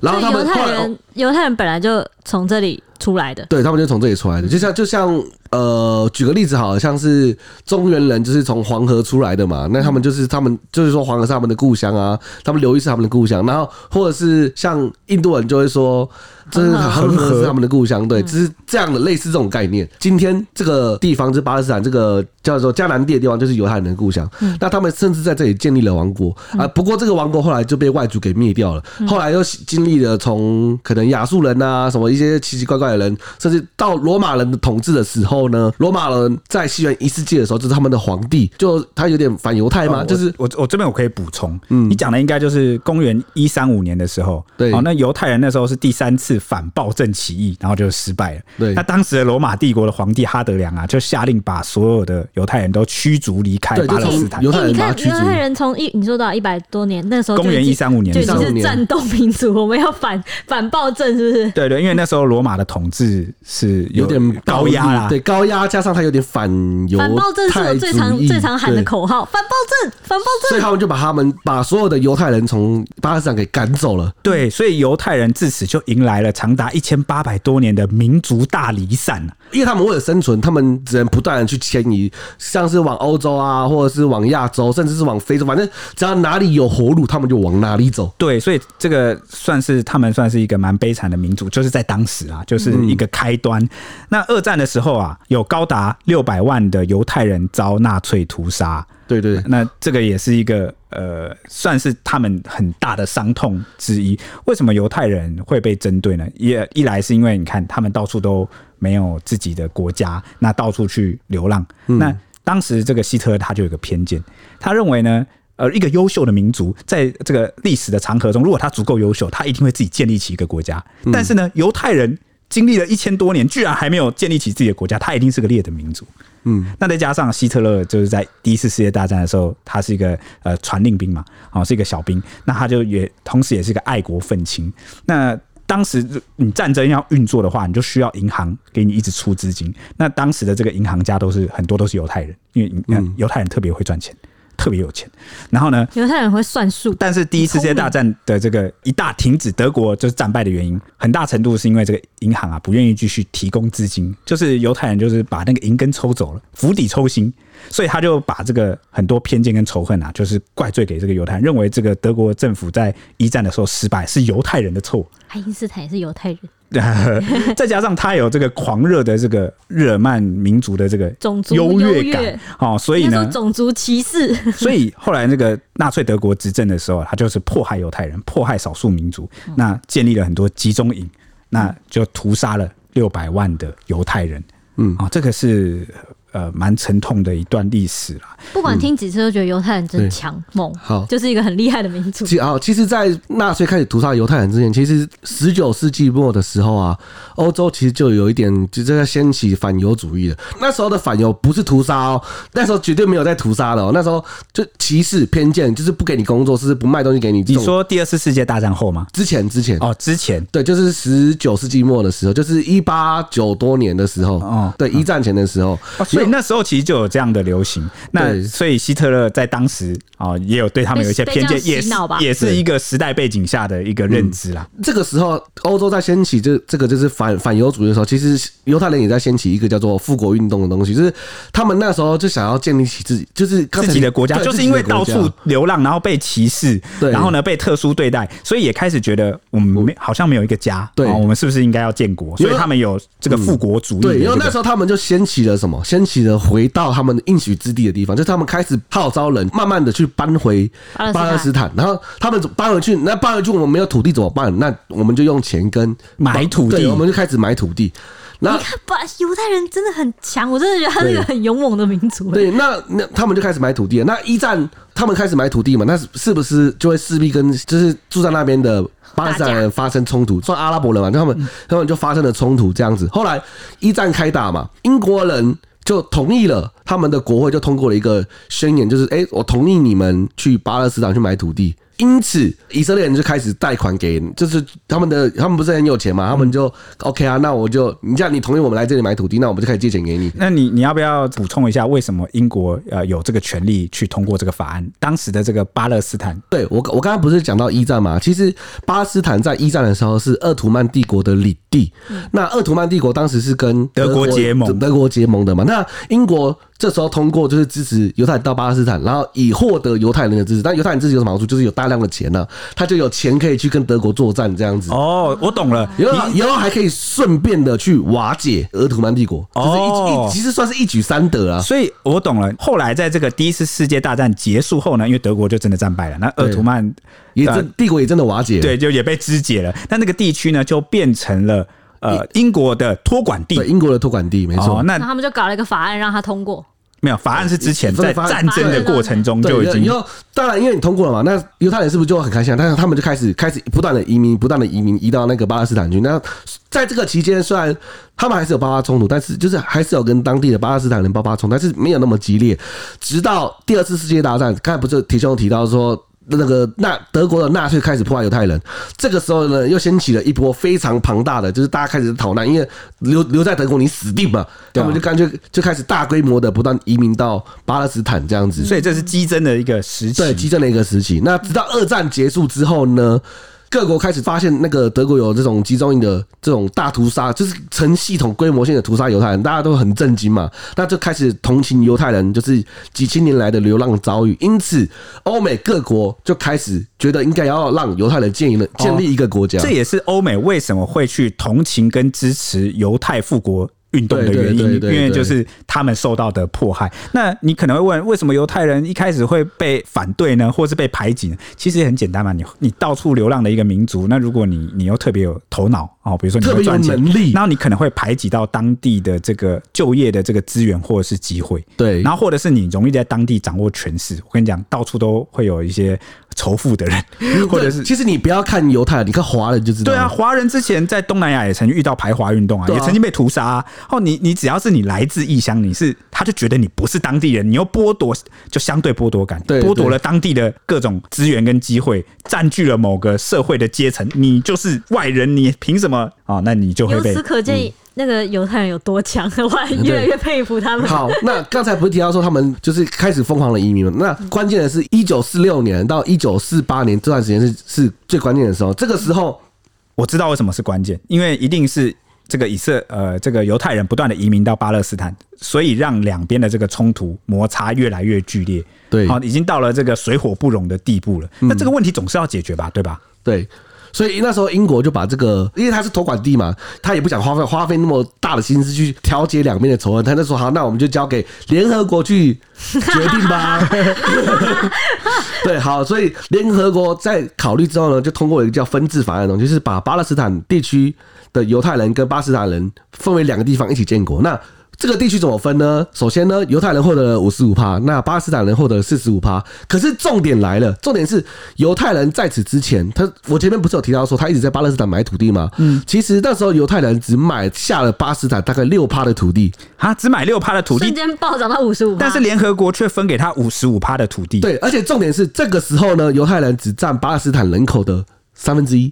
然后他们犹太人，犹太人本来就从这里出来的，对，他们就从这里出来的，就像就像呃，举个例子，好像是中原人就是从黄河出来的嘛，那他们就是他们就是说黄河是他们的故乡啊，他们流域是他们的故乡，然后或者是像印度人就会说。这是恒河是他们的故乡，对，只是这样的类似这种概念。今天这个地方是巴勒斯坦，这个叫做迦南地的地方，就是犹太人的故乡。那他们甚至在这里建立了王国啊。不过这个王国后来就被外族给灭掉了。后来又经历了从可能亚述人啊，什么一些奇奇怪怪的人，甚至到罗马人的统治的时候呢，罗马人在西元一世纪的时候，就是他们的皇帝，就他有点反犹太嘛。就是我我这边我可以补充，嗯，你讲的应该就是公元一三五年的时候，对，哦，那犹太人那时候是第三次。反暴政起义，然后就失败了。对，那当时的罗马帝国的皇帝哈德良啊，就下令把所有的犹太人都驱逐离开巴勒斯坦。犹太人驱逐。犹太人从一你说到一百多年，那时候公元一三五年，就是战斗民族，我们要反反暴政，是不是？对对，因为那时候罗马的统治是有点高压啦，对高压加上他有点反犹反暴政，是我最常最常喊的口号，反暴政，反暴政。所以他们就把他们把所有的犹太人从巴勒斯坦给赶走了。对，所以犹太人自此就迎来了。长达一千八百多年的民族大离散，因为他们为了生存，他们只能不断的去迁移，像是往欧洲啊，或者是往亚洲，甚至是往非洲，反正只要哪里有活路，他们就往哪里走。对，所以这个算是他们算是一个蛮悲惨的民族，就是在当时啊，就是一个开端。那二战的时候啊，有高达六百万的犹太人遭纳粹屠杀。对对，那这个也是一个呃，算是他们很大的伤痛之一。为什么犹太人会被针对呢？一一来是因为你看他们到处都没有自己的国家，那到处去流浪。嗯、那当时这个希特勒他就有个偏见，他认为呢，呃，一个优秀的民族在这个历史的长河中，如果他足够优秀，他一定会自己建立起一个国家。嗯、但是呢，犹太人经历了一千多年，居然还没有建立起自己的国家，他一定是个劣的民族。嗯，那再加上希特勒就是在第一次世界大战的时候，他是一个呃传令兵嘛，哦，是一个小兵，那他就也同时也是一个爱国愤青。那当时你战争要运作的话，你就需要银行给你一直出资金。那当时的这个银行家都是很多都是犹太人，因为你看犹太人特别会赚钱。特别有钱，然后呢，犹太人会算数。但是第一次世界大战的这个一大停止，德国就是战败的原因，很大程度是因为这个银行啊不愿意继续提供资金，就是犹太人就是把那个银根抽走了，釜底抽薪，所以他就把这个很多偏见跟仇恨啊，就是怪罪给这个犹太人，认为这个德国政府在一战的时候失败是犹太人的错。爱因斯坦也是犹太人。[laughs] 再加上他有这个狂热的这个日耳曼民族的这个种族优越感，哦，所以呢，种族歧视。[laughs] 所以后来那个纳粹德国执政的时候，他就是迫害犹太人，迫害少数民族，那建立了很多集中营，那就屠杀了六百万的犹太人。嗯，啊，这个是。呃，蛮沉痛的一段历史啦。不管听几次，都觉得犹太人真强猛，好，就是一个很厉害的民族。其啊，其实，在纳粹开始屠杀犹太人之前，其实十九世纪末的时候啊，欧洲其实就有一点就在掀起反犹主义了。那时候的反犹不是屠杀哦，那时候绝对没有在屠杀的哦。那时候就歧视偏见，就是不给你工作，是不卖东西给你。你说第二次世界大战后吗？之前之前哦，之前对，就是十九世纪末的时候，就是一八九多年的时候哦，对，一战前的时候。所以那时候其实就有这样的流行，那所以希特勒在当时啊也有对他们有一些偏见，也是也是一个时代背景下的一个认知啦。这个时候，欧洲在掀起这这个就是反反犹主义的时候，其实犹太人也在掀起一个叫做复国运动的东西，就是他们那时候就想要建立起自己就是自己的国家，就是因为到处流浪，然后被歧视，然后呢被特殊对待，所以也开始觉得我们没好像没有一个家，对，我们是不是应该要建国？所以他们有这个复国主义。对，因为那时候他们就掀起了什么？掀起了。回到他们的应许之地的地方，就是他们开始号召人，慢慢的去搬回巴勒斯坦。然后他们搬回去，那搬回去我们没有土地怎么办？那我们就用钱跟买土地，我们就开始买土地。那你看，把犹太人真的很强，我真的觉得他是一个很勇猛的民族。对，那那他们就开始买土地了。那一战他们开始买土地嘛，那是不是就会势必跟就是住在那边的巴勒斯坦人发生冲突？算阿拉伯人嘛，他们他们就发生了冲突这样子。后来一战开打嘛，英国人。就同意了，他们的国会就通过了一个宣言，就是哎、我同意你们去巴勒斯坦去买土地。因此，以色列人就开始贷款给，就是他们的，他们不是很有钱嘛？他们就 OK 啊，那我就你这样，你同意我们来这里买土地，那我们就开始借钱给你。那你你要不要补充一下，为什么英国呃有这个权利去通过这个法案？当时的这个巴勒斯坦，对我我刚刚不是讲到一战嘛？其实巴勒斯坦在一战的时候是鄂图曼帝国的领地，那鄂图曼帝国当时是跟德国结盟，德国结盟的嘛？那英国。这时候通过就是支持犹太人到巴勒斯坦，然后以获得犹太人的支持。但犹太人支持有什么好处？就是有大量的钱呢、啊，他就有钱可以去跟德国作战这样子。哦，我懂了，然后以后还可以顺便的去瓦解俄图曼帝国，就是一一其实算是一举三得啊。所以我懂了。后来在这个第一次世界大战结束后呢，因为德国就真的战败了，那鄂图曼也真帝国也真的瓦解了，对，就也被肢解了。但那个地区呢，就变成了。呃，英国的托管地，对，英国的托管地，没错。哦，那他们就搞了一个法案让他通过。没有，法案是之前在战争的过程中就已经。以后当然，因为你通过了嘛，那犹太人是不是就很开心？啊但是他们就开始开始不断的移民，不断的移民移到那个巴勒斯坦去。那在这个期间，虽然他们还是有爆发冲突，但是就是还是有跟当地的巴勒斯坦人爆发冲突，但是没有那么激烈。直到第二次世界大战，刚才不是提兄提到说。那个纳德国的纳粹开始迫害犹太人，这个时候呢，又掀起了一波非常庞大的，就是大家开始逃难，因为留留在德国你死定嘛，他们就干脆就开始大规模的不断移民到巴勒斯坦这样子，所以这是激增的一个时期，对，激增的一个时期。那直到二战结束之后呢？各国开始发现那个德国有这种集中营的这种大屠杀，就是成系统规模性的屠杀犹太人，大家都很震惊嘛，那就开始同情犹太人，就是几千年来的流浪遭遇，因此欧美各国就开始觉得应该要让犹太人建立建立一个国家，这也是欧美为什么会去同情跟支持犹太复国运动的原因，因为就是他们受到的迫害。那你可能会问，为什么犹太人一开始会被反对呢，或是被排挤呢？其实也很简单嘛，你你到处流浪的一个民族，那如果你你又特别有头脑哦，比如说你会赚钱，然后你可能会排挤到当地的这个就业的这个资源或者是机会，对，然后或者是你容易在当地掌握权势。我跟你讲，到处都会有一些。仇富的人，[laughs] 或者是其实你不要看犹太人，你看华人就知道。对啊，华人之前在东南亚也曾经遇到排华运动啊，也曾经被屠杀啊。哦，你你只要是你来自异乡，你是他就觉得你不是当地人，你又剥夺就相对剥夺感，剥夺了当地的各种资源跟机会，占据了某个社会的阶层，你就是外人，你凭什么啊？那你就会被。由此可见。那个犹太人有多强，[laughs] 我还越来越佩服他们。好，那刚才不是提到说他们就是开始疯狂的移民吗？那关键的是，一九四六年到一九四八年这段时间是是最关键的时候。这个时候，我知道为什么是关键，因为一定是这个以色呃这个犹太人不断的移民到巴勒斯坦，所以让两边的这个冲突摩擦越来越剧烈。对，好，已经到了这个水火不容的地步了。那这个问题总是要解决吧？对吧？对。所以那时候英国就把这个，因为他是托管地嘛，他也不想花费花费那么大的心思去调解两边的仇恨，他就说好，那我们就交给联合国去决定吧。[laughs] 对，好，所以联合国在考虑之后呢，就通过了一个叫分治法案的东西，就是把巴勒斯坦地区的犹太人跟巴勒斯坦人分为两个地方一起建国。那这个地区怎么分呢？首先呢，犹太人获得了五十五趴，那巴勒斯坦人获得了四十五趴。可是重点来了，重点是犹太人在此之前，他我前面不是有提到说他一直在巴勒斯坦买土地吗？嗯，其实那时候犹太人只买下了巴勒斯坦大概六趴的土地，啊，只买六趴的土地，瞬间暴涨到五十五，但是联合国却分给他五十五趴的土地。对，而且重点是这个时候呢，犹太人只占巴勒斯坦人口的三分之一。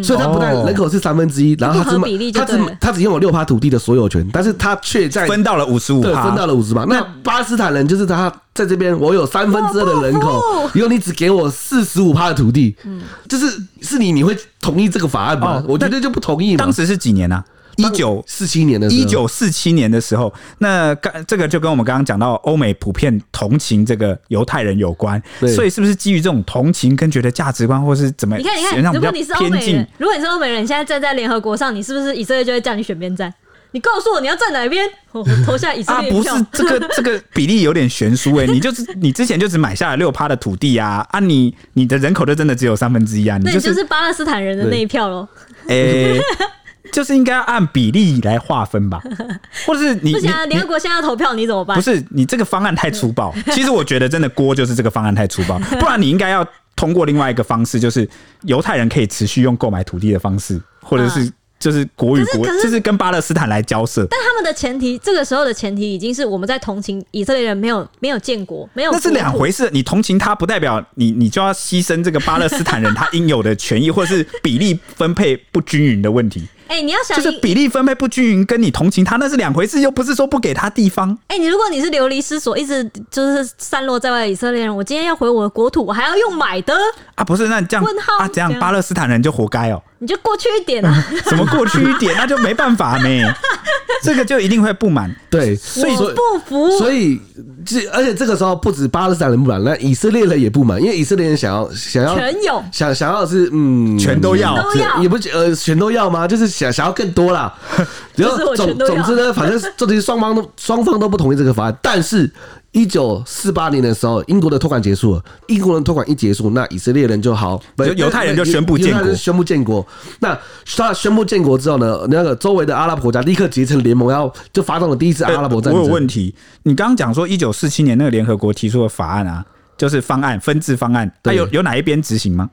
所以，他不但人口是三分之一，然后他只他只他只拥有六趴土地的所有权，但是他却在分到了五十五，对，分到了五十趴。那巴勒斯坦人就是他在这边，我有三分之二的人口，以后你只给我四十五趴的土地，嗯，就是是你你会同意这个法案吗？我觉得就不同意。当时是几年呢？一九四七年的时候，一九四七年的时候，那刚这个就跟我们刚刚讲到欧美普遍同情这个犹太人有关，所以是不是基于这种同情跟觉得价值观或是怎么？你看，你看，如果你是欧美人，如果你是欧美人，你现在站在联合国上，你是不是以色列就会叫你选边站？你告诉我你要站哪边，我投下以色列票。啊，不是这个 [laughs] 这个比例有点悬殊哎，你就是你之前就只买下了六趴的土地啊啊，你你的人口就真的只有三分之一啊，那你就是巴勒斯坦人的那一票喽？哎。[laughs] [laughs] 就是应该要按比例来划分吧，[laughs] 或者是你不行啊，联合国现在要投票，你怎么办？不是你这个方案太粗暴。[laughs] 其实我觉得真的锅就是这个方案太粗暴，[laughs] 不然你应该要通过另外一个方式，就是犹太人可以持续用购买土地的方式，或者是就是国与国，就是跟巴勒斯坦来交涉。但他们的前提，这个时候的前提已经是我们在同情以色列人没有没有建国，没有，那是两回事。你同情他，不代表你你就要牺牲这个巴勒斯坦人他应有的权益，或者是比例分配不均匀的问题。哎、欸，你要想就是比例分配不均匀，跟你同情他那是两回事，又不是说不给他地方。哎、欸，你如果你是流离失所，一直就是散落在外的以色列人，我今天要回我的国土，我还要用买的啊？不是，那这样啊？这样巴勒斯坦人就活该哦、喔？你就过去一点啊？[laughs] 怎么过去一点？那就没办法呢。[laughs] 这个就一定会不满，对，所以不服，所以这而且这个时候不止巴勒斯坦人不满，那以色列人也不满，因为以色列人想要想要全有，想想要是嗯，全都要，也不呃全都要吗？就是想想要更多啦。[laughs] 然后总总之呢，反正这些双方都双方都不同意这个法案，但是。一九四八年的时候，英国的托管结束了。英国人托管一结束，那以色列人就好，犹太人就宣布建国。宣布建国。那他宣布建国之后呢，那个周围的阿拉伯国家立刻结成联盟，然后就发动了第一次阿拉伯战争。我有问题，你刚刚讲说一九四七年那个联合国提出的法案啊，就是方案分治方案，它有有哪一边执行吗？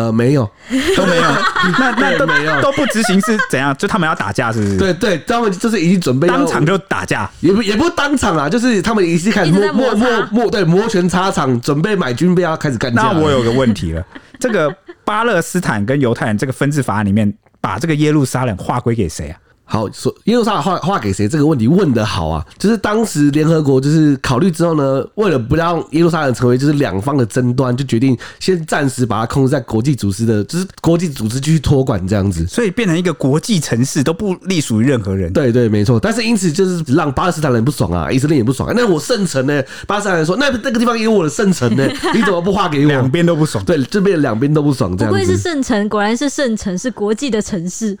呃，没有，[laughs] 都没有，那那都没有，都不执行是怎样？就他们要打架，是不是？对对，他们就是已经准备当场就打架，也不也不当场啊，就是他们已经开始摸摸摸摸，对，摩拳擦掌，准备买军备要开始干架。那我有个问题了，这个巴勒斯坦跟犹太人这个分治法案里面，把这个耶路撒冷划归给谁啊？好，说耶路撒冷划划给谁？这个问题问的好啊！就是当时联合国就是考虑之后呢，为了不让耶路撒冷成为就是两方的争端，就决定先暂时把它控制在国际组织的，就是国际组织继续托管这样子，所以变成一个国际城市，都不隶属于任何人。对对，没错。但是因此就是让巴勒斯坦人不爽啊，以色列也不爽啊。那我圣城呢？巴勒斯坦人说，那那个地方也有我的圣城呢，[laughs] 你怎么不划给我？两边都不爽。对，这边两边都不爽。这样子。不愧是圣城，果然是圣城，是国际的城市。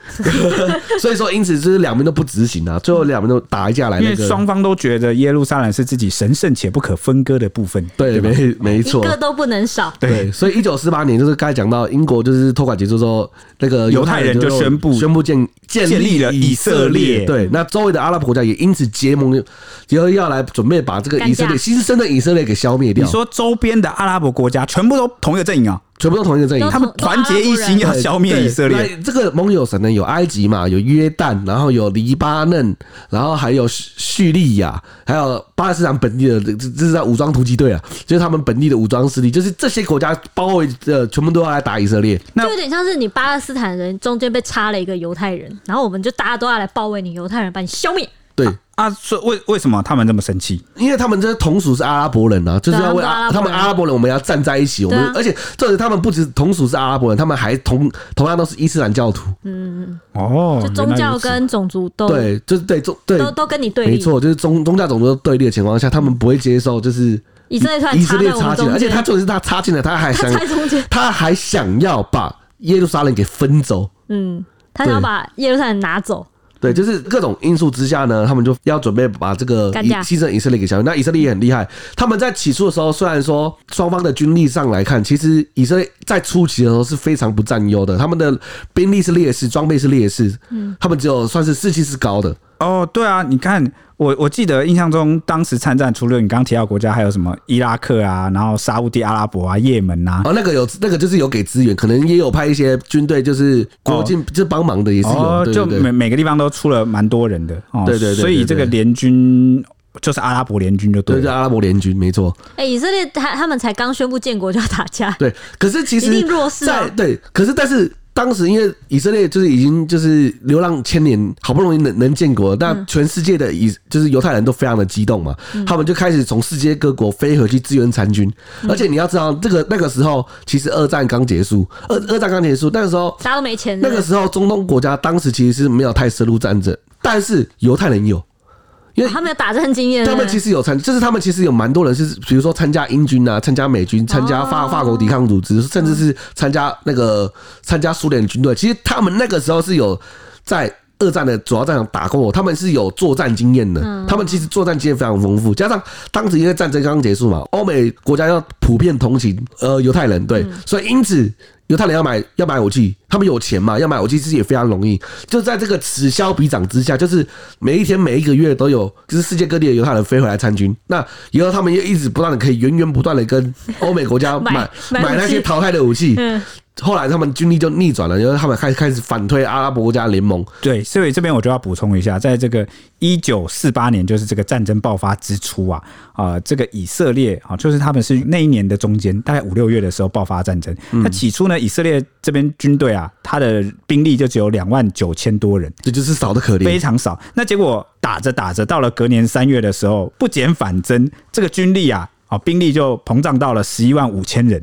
[laughs] 所以说，因此就是两边都不执行啊，最后两边都打一架来，因为双方都觉得耶路撒冷是自己神圣且不可分割的部分。对，没没错，一个都不能少。对，所以一九四八年就是刚才讲到英国就是托管结束之后，那个犹太人就宣布宣布建建立了以色列。对，那周围的阿拉伯国家也因此结盟，就要来准备把这个以色列新生的以色列给消灭掉。你说周边的阿拉伯国家全部都同一个阵营啊？全部都同一个阵营，他们团结一心要消灭以色列。这个盟友神呢，有埃及嘛，有约旦，然后有黎巴嫩，然后还有叙利亚，还有巴勒斯坦本地的，这这是在武装突击队啊，就是他们本地的武装势力，就是这些国家包围的，全部都要来打以色列。那就有点像是你巴勒斯坦人中间被插了一个犹太人，然后我们就大家都要来包围你犹太人，把你消灭。对。啊，所以为为什么他们这么生气？因为他们这同属是阿拉伯人啊，就是要为阿他们阿拉伯人，我们要站在一起。我们而且这是他们不止同属是阿拉伯人，他们还同同样都是伊斯兰教徒。嗯哦，就宗教跟种族都对，就是对宗对都都跟你对立，没错，就是宗宗教种族都对立的情况下，他们不会接受就是以色列以色列插进来，而且他就是他插进来，他还想他还想要把耶路撒冷给分走。嗯，他想要把耶路撒冷拿走。对，就是各种因素之下呢，他们就要准备把这个以牺牲以色列给消灭。那以色列也很厉害，他们在起初的时候，虽然说双方的军力上来看，其实以色列在初期的时候是非常不占优的，他们的兵力是劣势，装备是劣势，嗯，他们只有算是士气是高的。哦，对啊，你看。我我记得印象中，当时参战除了你刚刚提到国家，还有什么伊拉克啊，然后沙乌地阿拉伯啊、也门啊。哦，那个有那个就是有给资源，可能也有派一些军队，就是国境就帮忙的，也是有。就每每个地方都出了蛮多人的。哦，对对对，对，所以这个联军就是阿拉伯联军，就对，阿拉伯联军没错。哎、欸，以色列他他们才刚宣布建国就要打架。对，可是其实一定弱势啊。对，可是但是。当时因为以色列就是已经就是流浪千年，好不容易能能建国，但全世界的以就是犹太人都非常的激动嘛，他们就开始从世界各国飞回去支援参军。而且你要知道，这个那个时候其实二战刚结束，二二战刚结束，那个时候大家都没钱。那个时候中东国家当时其实是没有太深入战争，但是犹太人有。因为他们有打仗经验，他们其实有参，就是他们其实有蛮多人是，比如说参加英军啊，参加美军，参加法法国抵抗组织，甚至是参加那个参加苏联军队。其实他们那个时候是有在二战的主要战场打过，他们是有作战经验的。他们其实作战经验非常丰富，加上当时因为战争刚刚结束嘛，欧美国家要普遍同情呃犹太人，对，所以因此。犹太人要买要买武器，他们有钱嘛？要买武器其实也非常容易。就在这个此消彼长之下，就是每一天每一个月都有，就是世界各地的犹太人飞回来参军。那以后他们又一直不断的可以源源不断的跟欧美国家买买，买那些淘汰的武器。后来他们军力就逆转了，因为他们开始开始反推阿拉伯国家联盟。对，所以这边我就要补充一下，在这个一九四八年，就是这个战争爆发之初啊，啊、呃，这个以色列啊，就是他们是那一年的中间，大概五六月的时候爆发战争。那起初呢，以色列这边军队啊，他的兵力就只有两万九千多人，这就是少的可怜，非常少。那结果打着打着，到了隔年三月的时候，不减反增，这个军力啊，啊，兵力就膨胀到了十一万五千人。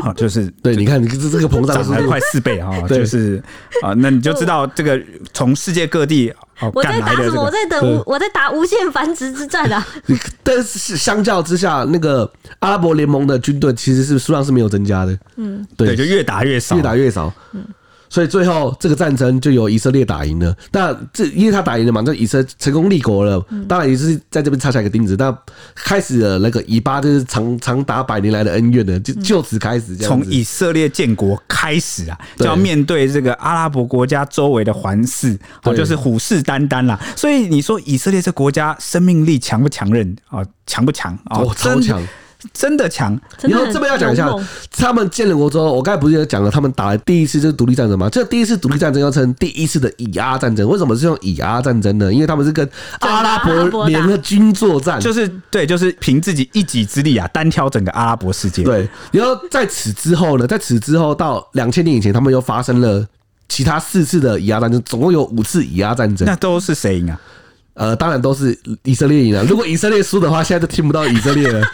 好，[laughs] 就是对，你看，你这这个膨胀涨了快四倍啊，就是啊，那你就知道这个从世界各地好我在打什么，我在等，我在打无限繁殖之战啊。[laughs] 但是相较之下，那个阿拉伯联盟的军队其实是数量是没有增加的，嗯，对，就越打越少，越打越少，嗯。所以最后这个战争就由以色列打赢了。那这因为他打赢了嘛，那以色列成功立国了。当然也是在这边插下一个钉子。那开始了那个以巴就是长长达百年来的恩怨呢，就就此开始。从以色列建国开始啊，就要面对这个阿拉伯国家周围的环视，哦，就是虎视眈眈啦。所以你说以色列这国家生命力强不强韧啊？强不强啊？超强。真的强，然后这边要讲一下，他们建了国之后，我刚才不是也讲了，他们打了第一次就是独立战争嘛？这第一次独立战争要称第一次的以阿战争，为什么是用以阿战争呢？因为他们是跟阿拉伯联合军作战，就是对，就是凭自己一己之力啊，单挑整个阿拉伯世界。对，然后在此之后呢，在此之后到两千年以前，他们又发生了其他四次的以阿战争，总共有五次以阿战争。那都是谁赢啊？呃，当然都是以色列赢了。如果以色列输的话，现在都听不到以色列了。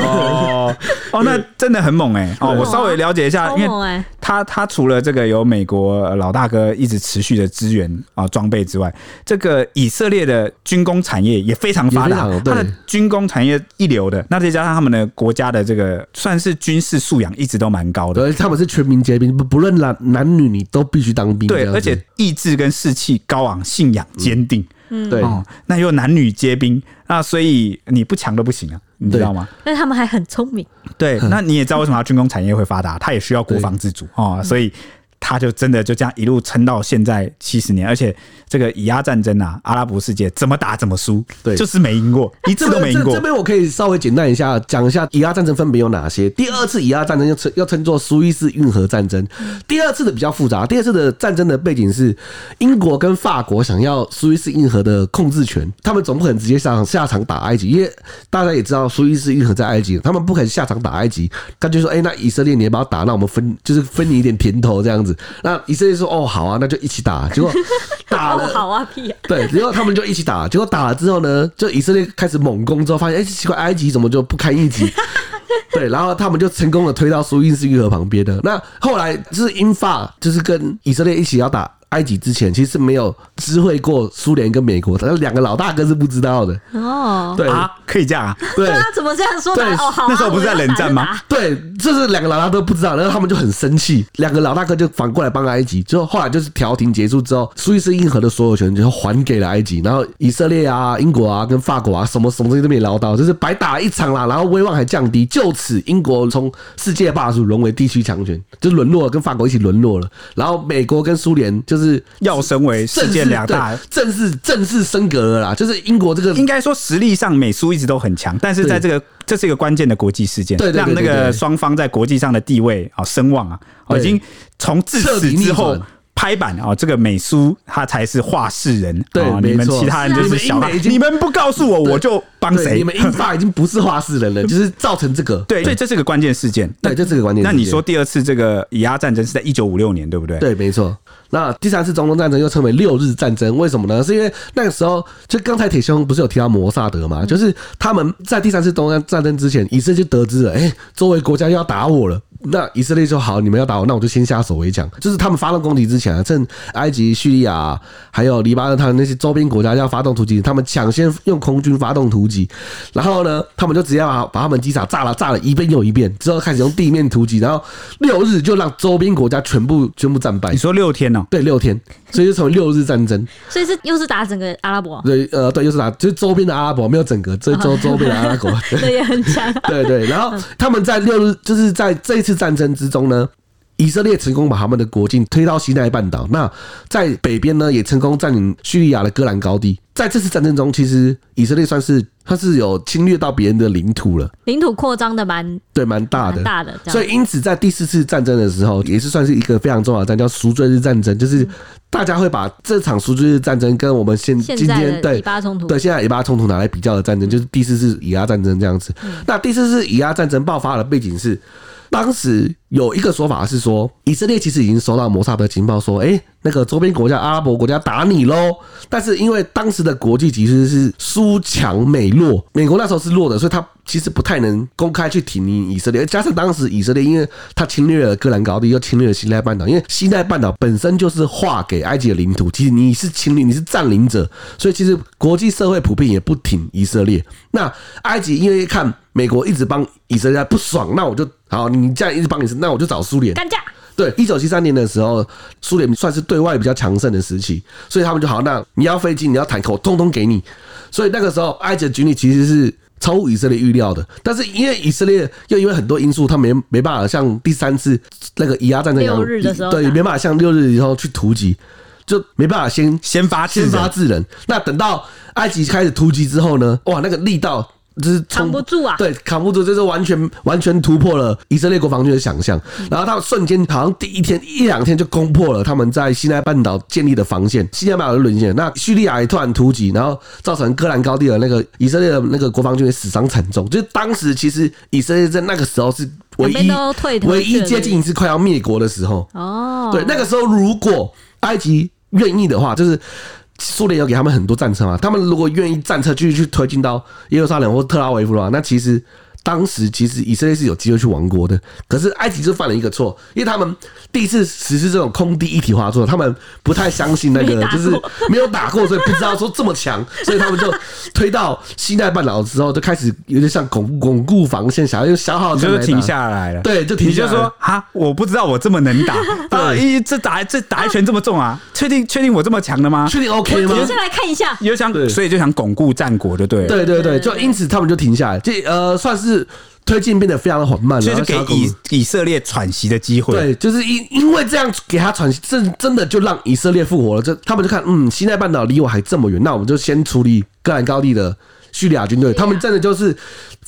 哦哦，那真的很猛哎、欸！哦，我稍微了解一下，因为他他除了这个有美国老大哥一直持续的支援啊装备之外，这个以色列的军工产业也非常发达，他的军工产业一流的。那再加上他们的国家的这个算是军事素养一直都蛮高的，对，他们是全民皆兵，不不论男男女，你都必须当兵。对，而且意志跟士气高昂，信仰坚定。嗯嗯，对，那又男女皆兵，那所以你不强都不行啊，你知道吗？但是他们还很聪明。对，[laughs] 那你也知道为什么军工产业会发达，它也需要国防自主啊，所以。他就真的就这样一路撑到现在七十年，而且这个以阿战争啊，阿拉伯世界怎么打怎么输，对，就是没赢过，[laughs] 一次都没赢过。这边我可以稍微简单一下讲一下以阿战争分别有哪些。第二次以阿战争要称要称作苏伊士运河战争。第二次的比较复杂，第二次的战争的背景是英国跟法国想要苏伊士运河的控制权，他们总不可能直接下场下场打埃及，因为大家也知道苏伊士运河在埃及，他们不肯下场打埃及，他就说：“哎，那以色列你也把我打，那我们分就是分你一点甜头这样子。”那以色列说：“哦，好啊，那就一起打。”结果 [laughs] 打了，好啊，屁啊！对，然后他们就一起打。结果打了之后呢，就以色列开始猛攻，之后发现，哎，奇怪，埃及怎么就不堪一击？[laughs] 对，然后他们就成功的推到苏伊士运河旁边的。那后来就是英法就是跟以色列一起要打埃及之前，其实是没有知会过苏联跟美国，但是两个老大哥是不知道的。哦，对啊，可以这样啊？对，啊怎么这样说？对哦，好啊，那时候不是在冷战吗？对，就是两个老大哥不知道，然后他们就很生气，两个老大哥就反过来帮埃及。之后后来就是调停结束之后，苏伊士运河的所有权就还给了埃及，然后以色列啊、英国啊、跟法国啊，什么什么东西都没捞到，就是白打了一场啦。然后威望还降低，就此英国从世界霸主沦为地区强权，就沦落了，跟法国一起沦落了。然后美国跟苏联就是要升为世界两大，正式正式升格了啦。就是英国这个应该说实力上美苏一直都很强，但是在这个这是一个关键的国际事件，对让那个双方在国际上的地位啊声望啊，已经从自此之后。拍板啊！这个美苏他才是话事人，对，你们其他人就是小，你们不告诉我，我就帮谁？你们英法已经不是话事人了，[laughs] 就是造成这个。对，所以这是个关键事件。对，这是个关键。那你说第二次这个以阿战争是在一九五六年，对不对？对，没错。那第三次中东战争又称为六日战争，为什么呢？是因为那个时候，就刚才铁兄不是有提到摩萨德嘛？就是他们在第三次中东战争之前，以色列就得知了，哎，周围国家要打我了。那以色列说好，你们要打我，那我就先下手为强。就是他们发动攻击之前啊，趁埃及、叙利亚还有黎巴嫩他们那些周边国家要发动突击，他们抢先用空军发动突击，然后呢，他们就直接把把他们机场炸了，炸了一遍又一遍，之后开始用地面突击，然后六日就让周边国家全部全部战败。你说六天呢？对，六天，所以就成为六日战争。所以是又是打整个阿拉伯？对，呃，对，又是打就是周边的阿拉伯，没有整个这周周边的阿拉伯，[laughs] 对，也很强。对对，然后他们在六日就是在这一次战争之中。呢，以色列成功把他们的国境推到西奈半岛。那在北边呢，也成功占领叙利亚的戈兰高地。在这次战争中，其实以色列算是它是有侵略到别人的领土了，领土扩张的蛮对，蛮大的，大的。所以因此，在第四次战争的时候，也是算是一个非常重要的战，叫赎罪日战争。就是大家会把这场赎罪日战争跟我们现今天对以巴冲突，对现在以巴冲突拿来比较的战争，就是第四次以阿战争这样子。那第四次以阿战争爆发的背景是。当时有一个说法是说，以色列其实已经收到摩萨德情报，说，哎，那个周边国家阿拉伯国家打你喽。但是因为当时的国际局势是苏强美弱，美国那时候是弱的，所以他其实不太能公开去挺以色列。加上当时以色列因为他侵略了戈兰高地，又侵略了西奈半岛，因为西奈半岛本身就是划给埃及的领土，其实你是侵略，你是占领者，所以其实国际社会普遍也不挺以色列。那埃及因为看。美国一直帮以色列不爽，那我就好，你这样一直帮你，那我就找苏联干架。对，一九七三年的时候，苏联算是对外比较强盛的时期，所以他们就好，那你要飞机，你要坦克，我通通给你。所以那个时候，埃及的军力其实是超乎以色列预料的。但是因为以色列又因为很多因素，他没没办法像第三次那个以阿战争一样，对，没办法像六日以后去突击，就没办法先先发先发制人。那等到埃及开始突击之后呢？哇，那个力道。就是扛不住啊！对，扛不住，就是完全完全突破了以色列国防军的想象。然后他们瞬间好像第一天一两天就攻破了他们在西奈半岛建立的防线，西奈半岛就沦陷。那叙利亚也突然突击，然后造成戈兰高地的那个以色列的那个国防军也死伤惨重。就是当时其实以色列在那个时候是唯一唯一接近一次快要灭国的时候。哦，对，那个时候如果埃及愿意的话，就是。苏联有给他们很多战车嘛？他们如果愿意战车继续去推进到耶路撒冷或特拉维夫的话，那其实。当时其实以色列是有机会去亡国的，可是埃及就犯了一个错，因为他们第一次实施这种空地一体化作，他们不太相信那个，就是没有打过，所以不知道说这么强，[laughs] 所以他们就推到西奈半岛之后，就开始有点像巩巩固防线，想要用消耗就停下来了。对，就停下来。你就说啊，我不知道我这么能打，[laughs] 啊，一这打这打一拳这么重啊，确定确定我这么强的吗？确定 OK 吗？我先来看一下，就想所以就想巩固战果，就对了。对对对，就因此他们就停下来，这呃算是。推进变得非常的缓慢，就是给以以色列喘息的机会。对，就是因因为这样给他喘息，真真的就让以色列复活了。这他们就看，嗯，西奈半岛离我还这么远，那我们就先处理戈兰高地的。叙利亚军队，他们真的就是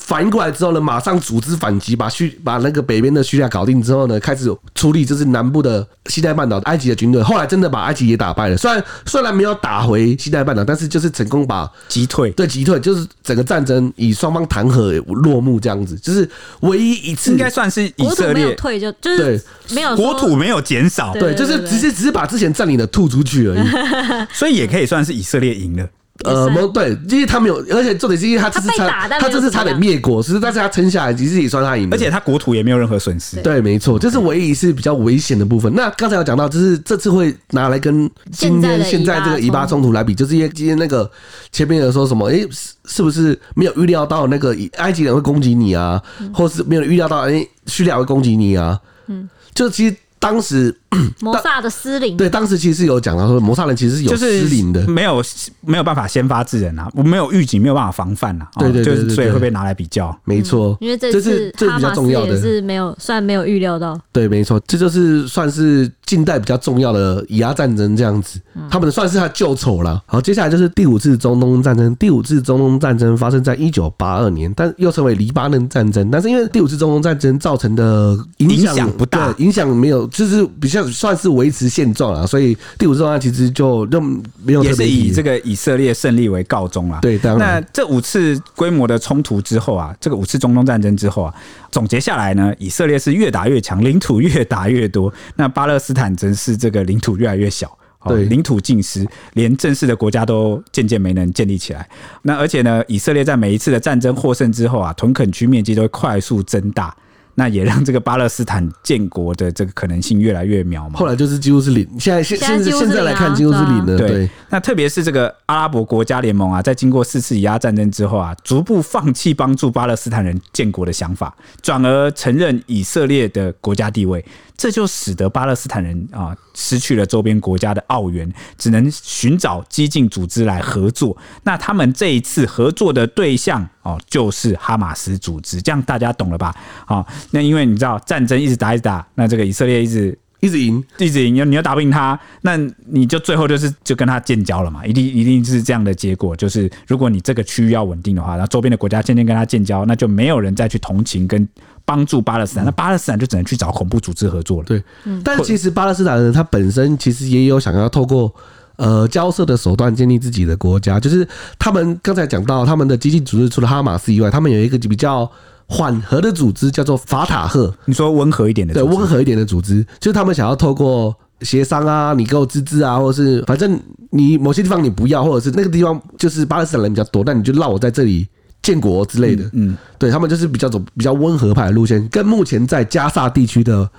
反应过来之后呢，马上组织反击，把叙把那个北边的叙利亚搞定之后呢，开始处理就是南部的西奈半岛埃及的军队。后来真的把埃及也打败了，虽然 [laughs] 虽然没有打回西奈半岛，但是就是成功把击退。对，击退就是整个战争以双方谈和落幕这样子，就是唯一一次应该算是以色列退就就是没有国土没有减少，对，就是只是只是把之前占领的吐出去而已，[laughs] 所以也可以算是以色列赢了。呃，对，因为他没有，而且重点是因为他这次差，他这次差点灭国，是但是他撑下来，其实也算他赢，而且他国土也没有任何损失。对，没错，这是唯一是比较危险的部分。那刚才有讲到，就是这次会拿来跟今天现在这个以巴冲突来比，就是因为今天那个前面有说什么，哎，是不是没有预料到那个埃及人会攻击你啊，或是没有预料到哎叙利亚会攻击你啊？嗯，就其实。当时 [clears throat] 摩萨的失灵，对，当时其实有讲到说摩萨人其实是有失灵的，没有没有办法先发制人啊，我没有预警，没有办法防范啊，对对对，就是所以会被拿来比较，没错，因为这是这比较重要的，是没有算没有预料到，对，没错，这就是算是近代比较重要的以阿战争这样子，他们算是他旧仇了。好，接下来就是第五次中东战争，第五次中东战争发生在一九八二年，但又称为黎巴嫩战争，但是因为第五次中东战争造成的影响不大，影响没有。就是比较算是维持现状了，所以第五次中东其实就就没有。也是以这个以色列胜利为告终了。对，当然。那这五次规模的冲突之后啊，这个五次中东战争之后啊，总结下来呢，以色列是越打越强，领土越打越多。那巴勒斯坦则是这个领土越来越小，对，领土尽失，连正式的国家都渐渐没能建立起来。那而且呢，以色列在每一次的战争获胜之后啊，屯垦区面积都会快速增大。那也让这个巴勒斯坦建国的这个可能性越来越渺茫。后来就是几乎是零，现在现现在现在来看几乎是零了。对，那特别是这个阿拉伯国家联盟啊，在经过四次以阿战争之后啊，逐步放弃帮助巴勒斯坦人建国的想法，转而承认以色列的国家地位。这就使得巴勒斯坦人啊失去了周边国家的澳元，只能寻找激进组织来合作。那他们这一次合作的对象哦，就是哈马斯组织。这样大家懂了吧？好，那因为你知道战争一直打一直打，那这个以色列一直一直赢，一直赢，你又打不赢他，那你就最后就是就跟他建交了嘛？一定一定是这样的结果。就是如果你这个区域要稳定的话，那周边的国家渐渐跟他建交，那就没有人再去同情跟。帮助巴勒斯坦，那巴勒斯坦就只能去找恐怖组织合作了。对，但其实巴勒斯坦人他本身其实也有想要透过呃交涉的手段建立自己的国家。就是他们刚才讲到他们的激进组织，除了哈马斯以外，他们有一个比较缓和的组织，叫做法塔赫。你说温和一点的，对，温和一点的组织，就是他们想要透过协商啊，你给我资质啊，或者是反正你某些地方你不要，或者是那个地方就是巴勒斯坦人比较多，那你就让我在这里。建国之类的，嗯，对他们就是比较走比较温和派的路线，跟目前在加萨地区的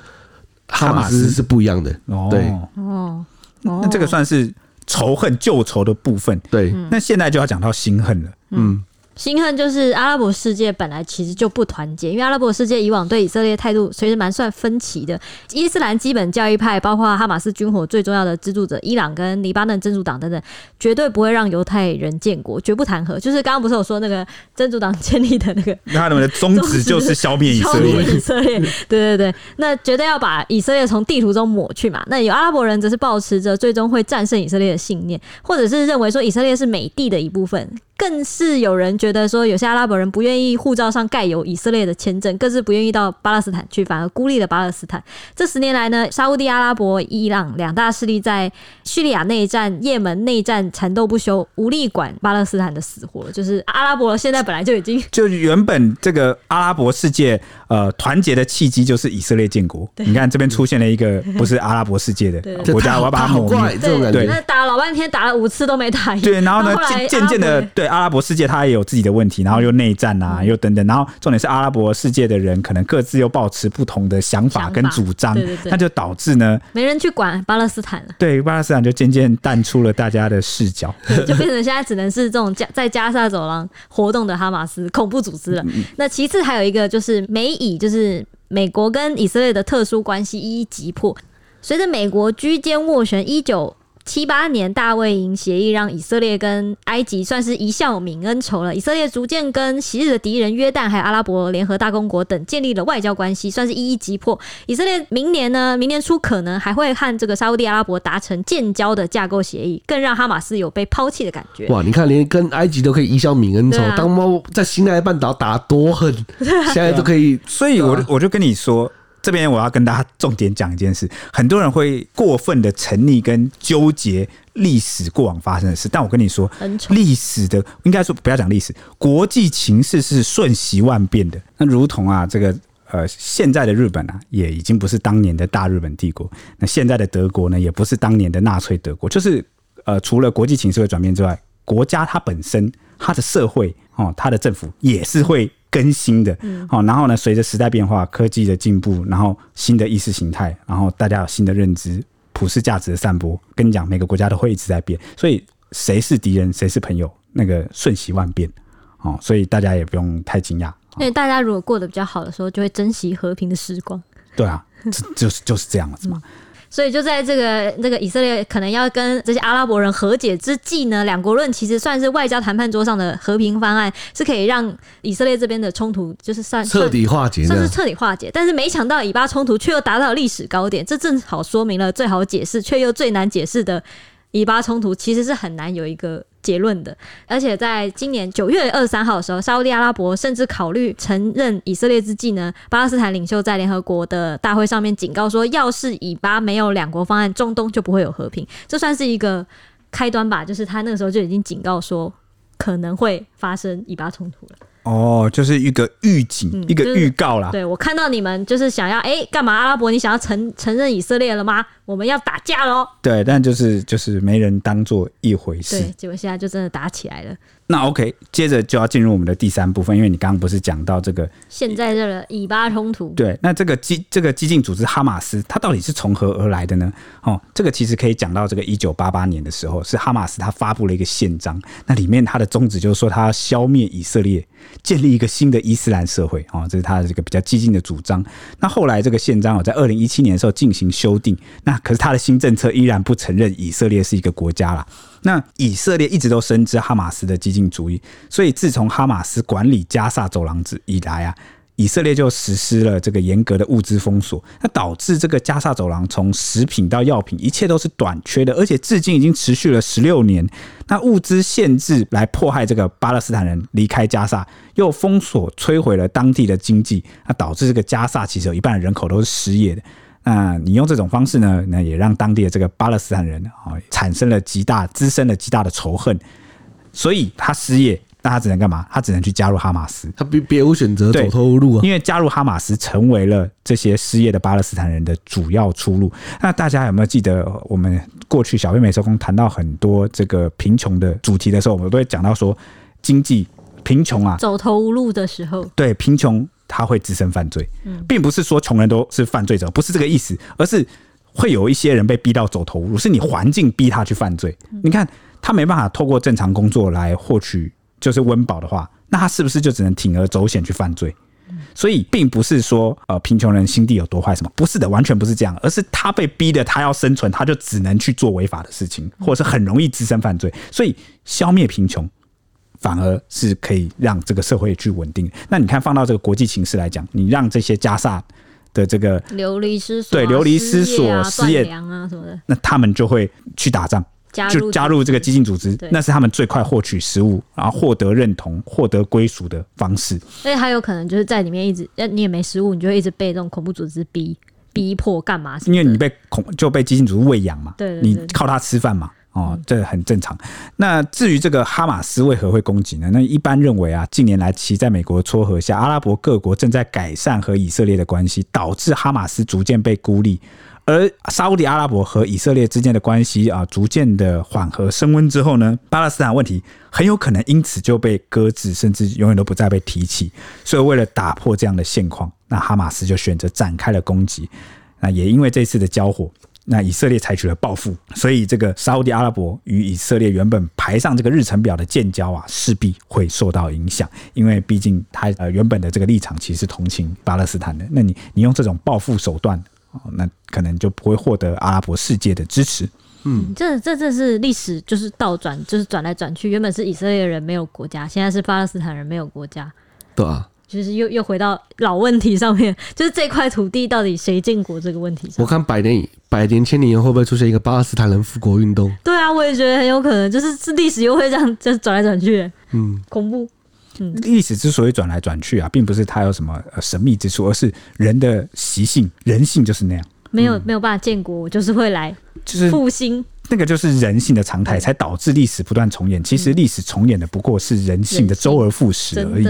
哈马斯是不一样的。对，哦，那这个算是仇恨旧仇的部分。对，那现在就要讲到新恨了。嗯。新恨就是阿拉伯世界本来其实就不团结，因为阿拉伯世界以往对以色列态度其实蛮算分歧的。伊斯兰基本教义派，包括哈马斯军火最重要的支柱者伊朗跟黎巴嫩真主党等等，绝对不会让犹太人建国，绝不谈和。就是刚刚不是有说那个真主党建立的那个，那他们的宗旨就是消灭以色列。以色列，对对对，那绝对要把以色列从地图中抹去嘛。那有阿拉伯人则是保持着最终会战胜以色列的信念，或者是认为说以色列是美帝的一部分。更是有人觉得说，有些阿拉伯人不愿意护照上盖有以色列的签证，更是不愿意到巴勒斯坦去，反而孤立了巴勒斯坦。这十年来呢，沙乌地阿拉伯、伊朗两大势力在叙利亚内战、也门内战缠斗不休，无力管巴勒斯坦的死活。就是阿拉伯现在本来就已经，就原本这个阿拉伯世界呃团结的契机就是以色列建国。你看这边出现了一个不是阿拉伯世界的国家，我要把它抹灭。对，那打了老半天，打了五次都没打赢。对，然后呢，渐渐渐的对。阿拉伯世界它也有自己的问题，然后又内战啊，又等等，然后重点是阿拉伯世界的人可能各自又抱持不同的想法跟主张，那就导致呢，没人去管巴勒斯坦了。对，巴勒斯坦就渐渐淡出了大家的视角，[laughs] 就变成现在只能是这种加在加沙走廊活动的哈马斯恐怖组织了。那其次还有一个就是美以，就是美国跟以色列的特殊关系一一击破。随着美国居间斡旋，一九。七八年大卫营协议让以色列跟埃及算是一笑泯恩仇了。以色列逐渐跟昔日的敌人约旦还有阿拉伯联合大公国等建立了外交关系，算是一一击破。以色列明年呢，明年初可能还会和这个沙乌地阿拉伯达成建交的架构协议，更让哈马斯有被抛弃的感觉。哇，你看连跟埃及都可以一笑泯恩仇，啊、当猫在西奈半岛打多狠，现在都可以。所以我我就跟你说。这边我要跟大家重点讲一件事，很多人会过分的沉溺跟纠结历史过往发生的事，但我跟你说，历史的应该说不要讲历史，国际情势是瞬息万变的。那如同啊，这个呃，现在的日本啊，也已经不是当年的大日本帝国；那现在的德国呢，也不是当年的纳粹德国。就是呃，除了国际情势会转变之外。国家它本身它的社会哦，它的政府也是会更新的，嗯，好，然后呢，随着时代变化、科技的进步，然后新的意识形态，然后大家有新的认知、普世价值的散播，跟你讲，每个国家都会一直在变，所以谁是敌人，谁是朋友，那个瞬息万变，哦，所以大家也不用太惊讶。因为大家如果过得比较好的时候，就会珍惜和平的时光。对啊，就是就是这样子嘛。所以就在这个这个以色列可能要跟这些阿拉伯人和解之际呢，两国论其实算是外交谈判桌上的和平方案，是可以让以色列这边的冲突就是算彻底化解，算是彻底化解。但是没想到以巴冲突却又达到历史高点，这正好说明了最好解释却又最难解释的以巴冲突其实是很难有一个。结论的，而且在今年九月二十三号的时候，沙乌地阿拉伯甚至考虑承认以色列之际呢，巴勒斯坦领袖在联合国的大会上面警告说，要是以巴没有两国方案，中东就不会有和平。这算是一个开端吧，就是他那个时候就已经警告说，可能会发生以巴冲突了。哦，就是一个预警，嗯、一个预告啦。对，我看到你们就是想要哎，干嘛？阿拉伯，你想要承承认以色列了吗？我们要打架喽！对，但就是就是没人当做一回事。对，结果现在就真的打起来了。那 OK，接着就要进入我们的第三部分，因为你刚刚不是讲到这个现在这个以巴冲突？对，那这个激这个激进组织哈马斯，它到底是从何而来的呢？哦，这个其实可以讲到这个一九八八年的时候，是哈马斯他发布了一个宪章，那里面它的宗旨就是说，他要消灭以色列，建立一个新的伊斯兰社会。哦，这是他的这个比较激进的主张。那后来这个宪章哦，在二零一七年的时候进行修订，那可是他的新政策依然不承认以色列是一个国家啦。那以色列一直都深知哈马斯的激进主义，所以自从哈马斯管理加萨走廊之以来啊，以色列就实施了这个严格的物资封锁，那导致这个加萨走廊从食品到药品一切都是短缺的，而且至今已经持续了十六年。那物资限制来迫害这个巴勒斯坦人离开加萨，又封锁摧毁了当地的经济，那导致这个加萨其实有一半人口都是失业的。那你用这种方式呢？那也让当地的这个巴勒斯坦人啊产生了极大、滋生了极大的仇恨，所以他失业，那他只能干嘛？他只能去加入哈马斯，他别别无选择，走投无路啊！因为加入哈马斯成为了这些失业的巴勒斯坦人的主要出路。那大家有没有记得，我们过去小编每周工谈到很多这个贫穷的主题的时候，我们都会讲到说，经济贫穷啊，走投无路的时候，对贫穷。他会滋生犯罪，并不是说穷人都是犯罪者，不是这个意思，而是会有一些人被逼到走投无路，是你环境逼他去犯罪。你看他没办法透过正常工作来获取就是温饱的话，那他是不是就只能铤而走险去犯罪？所以并不是说呃贫穷人心地有多坏什么，不是的，完全不是这样，而是他被逼的，他要生存，他就只能去做违法的事情，或者是很容易滋生犯罪。所以消灭贫穷。反而是可以让这个社会去稳定。那你看，放到这个国际形势来讲，你让这些加萨的这个流离失所、对流离失所、失业啊什么的，那他们就会去打仗，就加入这个激进组织，那是他们最快获取食物，然后获得认同、获得归属的方式。所以他有可能就是在里面一直，你也没食物，你就会一直被这种恐怖组织逼逼迫干嘛？因为你被恐就被激进组织喂养嘛，对，你靠它吃饭嘛。哦，这很正常。那至于这个哈马斯为何会攻击呢？那一般认为啊，近年来其在美国撮合下，阿拉伯各国正在改善和以色列的关系，导致哈马斯逐渐被孤立。而沙乌地阿拉伯和以色列之间的关系啊，逐渐的缓和升温之后呢，巴勒斯坦问题很有可能因此就被搁置，甚至永远都不再被提起。所以为了打破这样的现况，那哈马斯就选择展开了攻击。那也因为这次的交火。那以色列采取了报复，所以这个沙乌地阿拉伯与以色列原本排上这个日程表的建交啊，势必会受到影响，因为毕竟他呃原本的这个立场其实是同情巴勒斯坦的，那你你用这种报复手段，那可能就不会获得阿拉伯世界的支持。嗯，这这这是历史，就是倒转，就是转来转去，原本是以色列人没有国家，现在是巴勒斯坦人没有国家。对啊。就是又又回到老问题上面，就是这块土地到底谁建国这个问题上。我看百年、百年、千年后会不会出现一个巴勒斯坦人复国运动？对啊，我也觉得很有可能，就是是历史又会这样，[laughs] 就是转来转去，嗯，恐怖。嗯，历史之所以转来转去啊，并不是它有什么神秘之处，而是人的习性，人性就是那样。没有没有办法建国，我就是会来，就是复兴。那个就是人性的常态，才导致历史不断重演。其实历史重演的不过是人性的周而复始而已。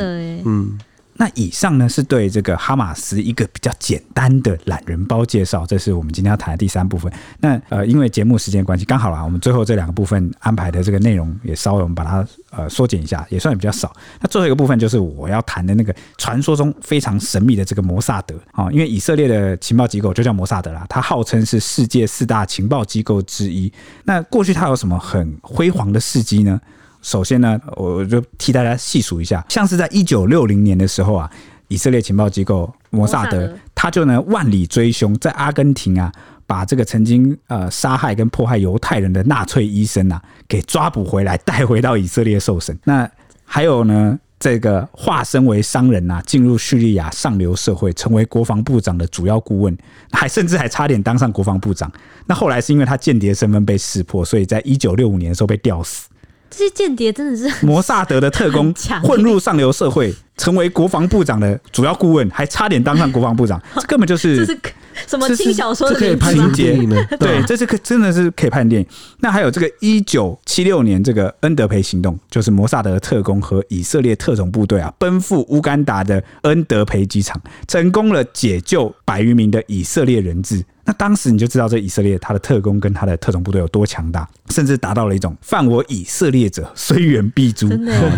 嗯，那以上呢是对这个哈马斯一个比较简单的懒人包介绍，这是我们今天要谈的第三部分。那呃，因为节目时间关系，刚好啦，我们最后这两个部分安排的这个内容也稍微我们把它呃缩减一下，也算比较少。那最后一个部分就是我要谈的那个传说中非常神秘的这个摩萨德啊，因为以色列的情报机构就叫摩萨德啦，它号称是世界四大情报机构之一。那过去它有什么很辉煌的事迹呢？首先呢，我就替大家细数一下，像是在一九六零年的时候啊，以色列情报机构摩萨德，他就呢万里追凶，在阿根廷啊，把这个曾经呃杀害跟迫害犹太人的纳粹医生啊给抓捕回来，[laughs] 带回到以色列受审。那还有呢，这个化身为商人啊，进入叙利亚上流社会，成为国防部长的主要顾问，还甚至还差点当上国防部长。那后来是因为他间谍身份被识破，所以在一九六五年的时候被吊死。这些间谍真的是摩萨德的特工，[laughs] 混入上流社会，成为国防部长的主要顾问，还差点当上国防部长，这根本就是 [laughs] 这是 [laughs] 什么轻小说的可以拍电影呢？对，这是可真的是可以拍电影。那还有这个一九七六年这个恩德培行动，就是摩萨德特工和以色列特种部队啊，奔赴乌干达的恩德培机场，成功了解救百余名的以色列人质。那当时你就知道这以色列他的特工跟他的特种部队有多强大，甚至达到了一种犯我以色列者虽远必诛，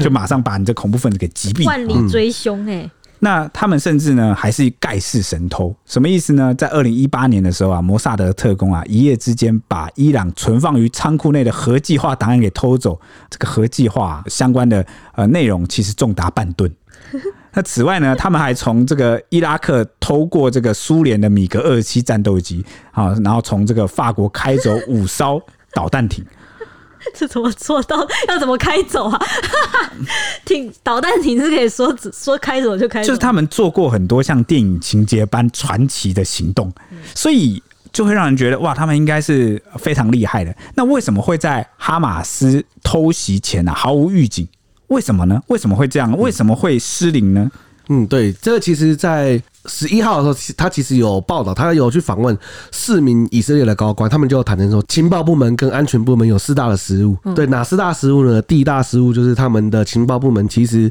就马上把你这恐怖分子给击毙，万里追凶哎。那他们甚至呢还是盖世神偷，什么意思呢？在二零一八年的时候啊，摩萨德特工啊一夜之间把伊朗存放于仓库内的核计划档案给偷走，这个核计划相关的呃内容其实重达半吨。[laughs] 那此外呢，他们还从这个伊拉克偷过这个苏联的米格二十七战斗机啊，然后从这个法国开走五艘导弹艇。[laughs] 这怎么做到？[laughs] 要怎么开走啊？[laughs] 艇导弹艇是可以说说开走就开走，就是他们做过很多像电影情节般传奇的行动，所以就会让人觉得哇，他们应该是非常厉害的。那为什么会在哈马斯偷袭前啊毫无预警？为什么呢？为什么会这样？为什么会失灵呢？嗯，对，这个其实，在十一号的时候，他其实有报道，他有去访问四名以色列的高官，他们就坦承说，情报部门跟安全部门有四大的失误。对，哪四大失误呢？第一大失误就是他们的情报部门其实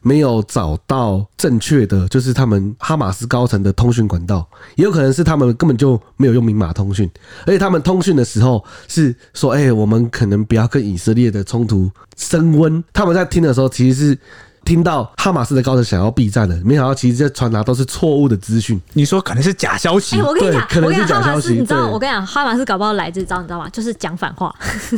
没有找到正确的，就是他们哈马斯高层的通讯管道，也有可能是他们根本就没有用明码通讯，而且他们通讯的时候是说，哎，我们可能不要跟以色列的冲突升温。他们在听的时候，其实是。听到哈马斯的高层想要避战了，没想到其实这传达都是错误的资讯。你说可能是假消息？哎、欸，我跟你讲，可能是假消息。你知道，我跟你讲，哈马斯搞不好来这招，你知道吗？就是讲反话。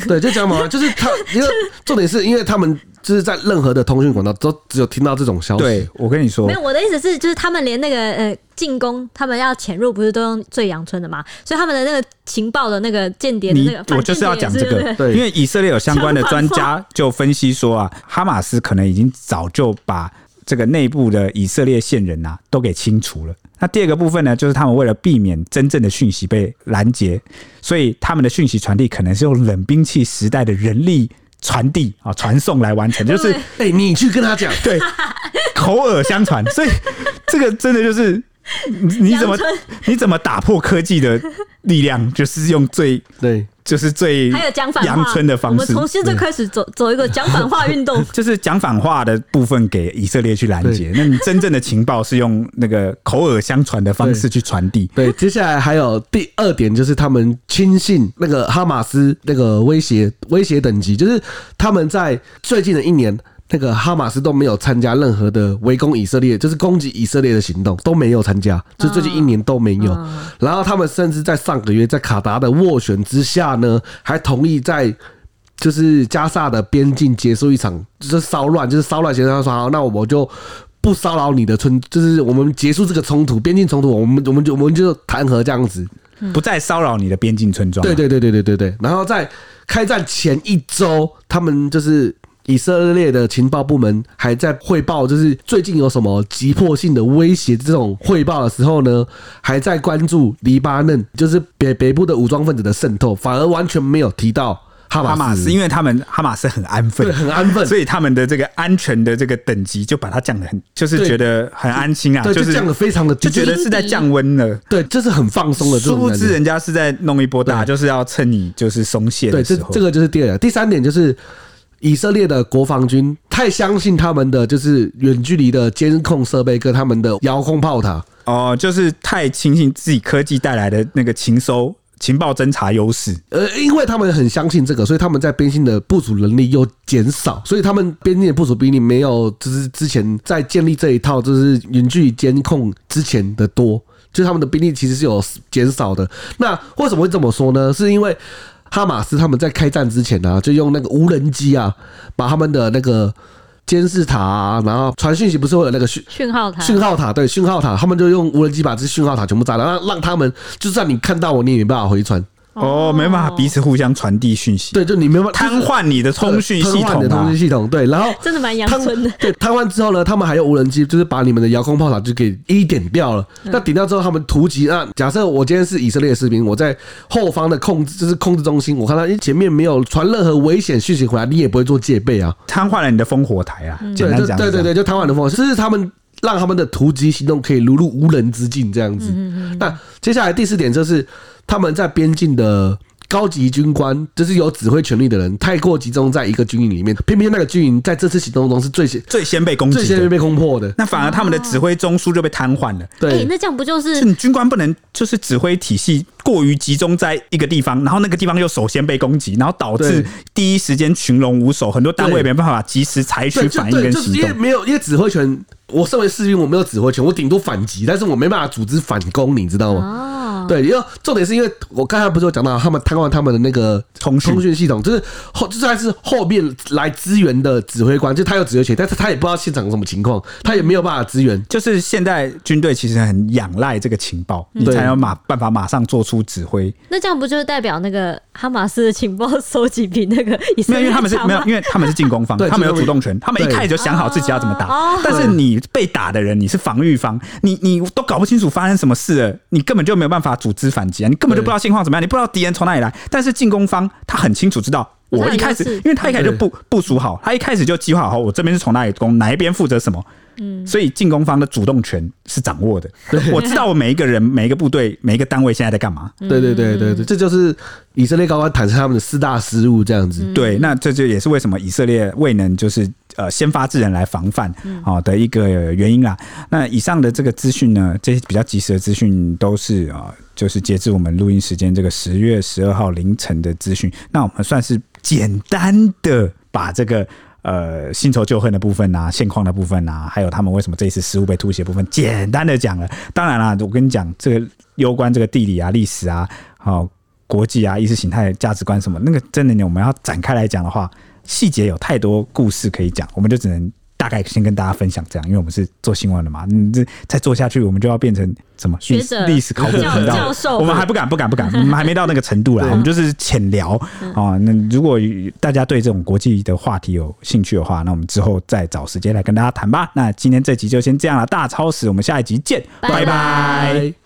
对，就讲反话，就是他，因为 [laughs] 重点是因为他们。就是在任何的通讯管道都只有听到这种消息。对，我跟你说，没有，我的意思是，就是他们连那个呃进攻，他们要潜入，不是都用最阳春的嘛？所以他们的那个情报的那个间谍的那个，我就是要讲这个，对，因为以色列有相关的专家就分析说啊，哈马斯可能已经早就把这个内部的以色列线人呐、啊、都给清除了。那第二个部分呢，就是他们为了避免真正的讯息被拦截，所以他们的讯息传递可能是用冷兵器时代的人力。传递啊，传送来完成，就是哎、欸，你去跟他讲，对，口耳相传，所以这个真的就是 [laughs] 你怎么你怎么打破科技的力量，就是用最 [laughs] 对。就是最还有讲反话阳春的方式，我们从现在开始走走一个讲反话运动，[laughs] 就是讲反话的部分给以色列去拦截。那你真正的情报是用那个口耳相传的方式去传递。对，接下来还有第二点，就是他们轻信那个哈马斯那个威胁威胁等级，就是他们在最近的一年。那个哈马斯都没有参加任何的围攻以色列，就是攻击以色列的行动都没有参加，就最近一年都没有。然后他们甚至在上个月在卡达的斡旋之下呢，还同意在就是加萨的边境结束一场就是骚乱，就是骚乱。协商说好，那我就不骚扰你的村，就是我们结束这个冲突，边境冲突，我们我们就我们就谈和这样子，不再骚扰你的边境村庄。对对对对对对对。然后在开战前一周，他们就是。以色列的情报部门还在汇报，就是最近有什么急迫性的威胁这种汇报的时候呢，还在关注黎巴嫩，就是北北部的武装分子的渗透，反而完全没有提到哈马斯，因为他们哈马斯很安分，对，很安分，所以他们的这个安全的这个等级就把它降得很，就是觉得很安心啊，就是降得非常的，就觉得是在降温了，对，这是很放松的。殊不知人家是在弄一波大，就是要趁你就是松懈的时候。对，这这个就是第二点，第三点就是。以色列的国防军太相信他们的就是远距离的监控设备跟他们的遥控炮塔哦，就是太轻信自己科技带来的那个情收。情报侦查优势，呃，因为他们很相信这个，所以他们在边境的部署能力又减少，所以他们边境的部署兵力没有就是之前在建立这一套就是远距离监控之前的多，就是他们的兵力其实是有减少的。那为什么会这么说呢？是因为哈马斯他们在开战之前呢、啊，就用那个无人机啊，把他们的那个。监视塔啊，然后传讯息不是会有那个讯讯号塔？讯号塔对，讯号塔，他们就用无人机把这讯号塔全部炸了，让让他们就算你看到我，你也没办法回传。哦，没办法彼此互相传递讯息，对，就你没办法瘫痪你的通讯系统，瘫痪你的通讯系统，对，然后真的蛮阳春的。对，瘫痪之后呢，他们还有无人机，就是把你们的遥控炮塔就给一点掉了。嗯、那点掉之后，他们突击。那假设我今天是以色列的士兵，我在后方的控制，就是控制中心，我看到诶前面没有传任何危险讯息回来，你也不会做戒备啊，瘫痪了你的烽火台啊。简单讲，对对对，就瘫痪的烽火，这是他们让他们的突击行动可以如入无人之境这样子。嗯嗯。那接下来第四点就是他们在边境的。高级军官就是有指挥权力的人，太过集中在一个军营里面，偏偏那个军营在这次行动中是最先最先被攻击、最先被攻破的。那反而他们的指挥中枢就被瘫痪了。对、欸，那这样不就是？是你军官不能就是指挥体系过于集中在一个地方，然后那个地方又首先被攻击，然后导致第一时间群龙无首，很多单位没办法及时采取反应跟行动。就是因为没有，因为指挥权，我身为士兵，我没有指挥权，我顶多反击，但是我没办法组织反攻，你知道吗？哦对，因为重点是因为我刚才不是有讲到他们瘫痪他们的那个通通讯系统，就是后就算是后面来支援的指挥官，就他有指挥权，但是他也不知道现场什么情况，他也没有办法支援。就是现在军队其实很仰赖这个情报，你才有马办法马上做出指挥。那这样不就是代表那个哈马斯的情报收集比那个以色列没有，因为他们是没有，因为他们是进攻方，他们有主动权，他们一开始就想好自己要怎么打。但是你被打的人，你是防御方，你你都搞不清楚发生什么事了，你根本就没有办法组织反击啊。你根本就不知道情况怎么样，你不知道敌人从哪里来，但是进攻方他很清楚知道，我一开始，因为他一开始就部部署好，他一开始就计划好，我这边是从哪里攻，哪一边负责什么，嗯，所以进攻方的主动权是掌握的。[laughs] 我知道我每一个人、[laughs] 每一个部队、每一个单位现在在干嘛。对对对对对，这就是以色列高官坦承他们的四大失误，这样子。对，那这就也是为什么以色列未能就是。呃，先发制人来防范啊的一个原因啦。那以上的这个资讯呢，这些比较及时的资讯都是啊，就是截至我们录音时间这个十月十二号凌晨的资讯。那我们算是简单的把这个呃新仇旧恨的部分呐，现况的部分呐，还有他们为什么这一次失误被突袭的部分，简单的讲了。当然啦，我跟你讲，这个攸关这个地理啊、历史啊、好国际啊、意识形态、价值观什么，那个真的，我们要展开来讲的话。细节有太多故事可以讲，我们就只能大概先跟大家分享这样，因为我们是做新闻的嘛。嗯这再做下去，我们就要变成什么学者、历史考古频道教授，我们还不敢，不敢，不敢，我们还没到那个程度啦。我们就是浅聊啊。那如果大家对这种国际的话题有兴趣的话，那我们之后再找时间来跟大家谈吧。那今天这集就先这样了，大超时，我们下一集见，拜拜。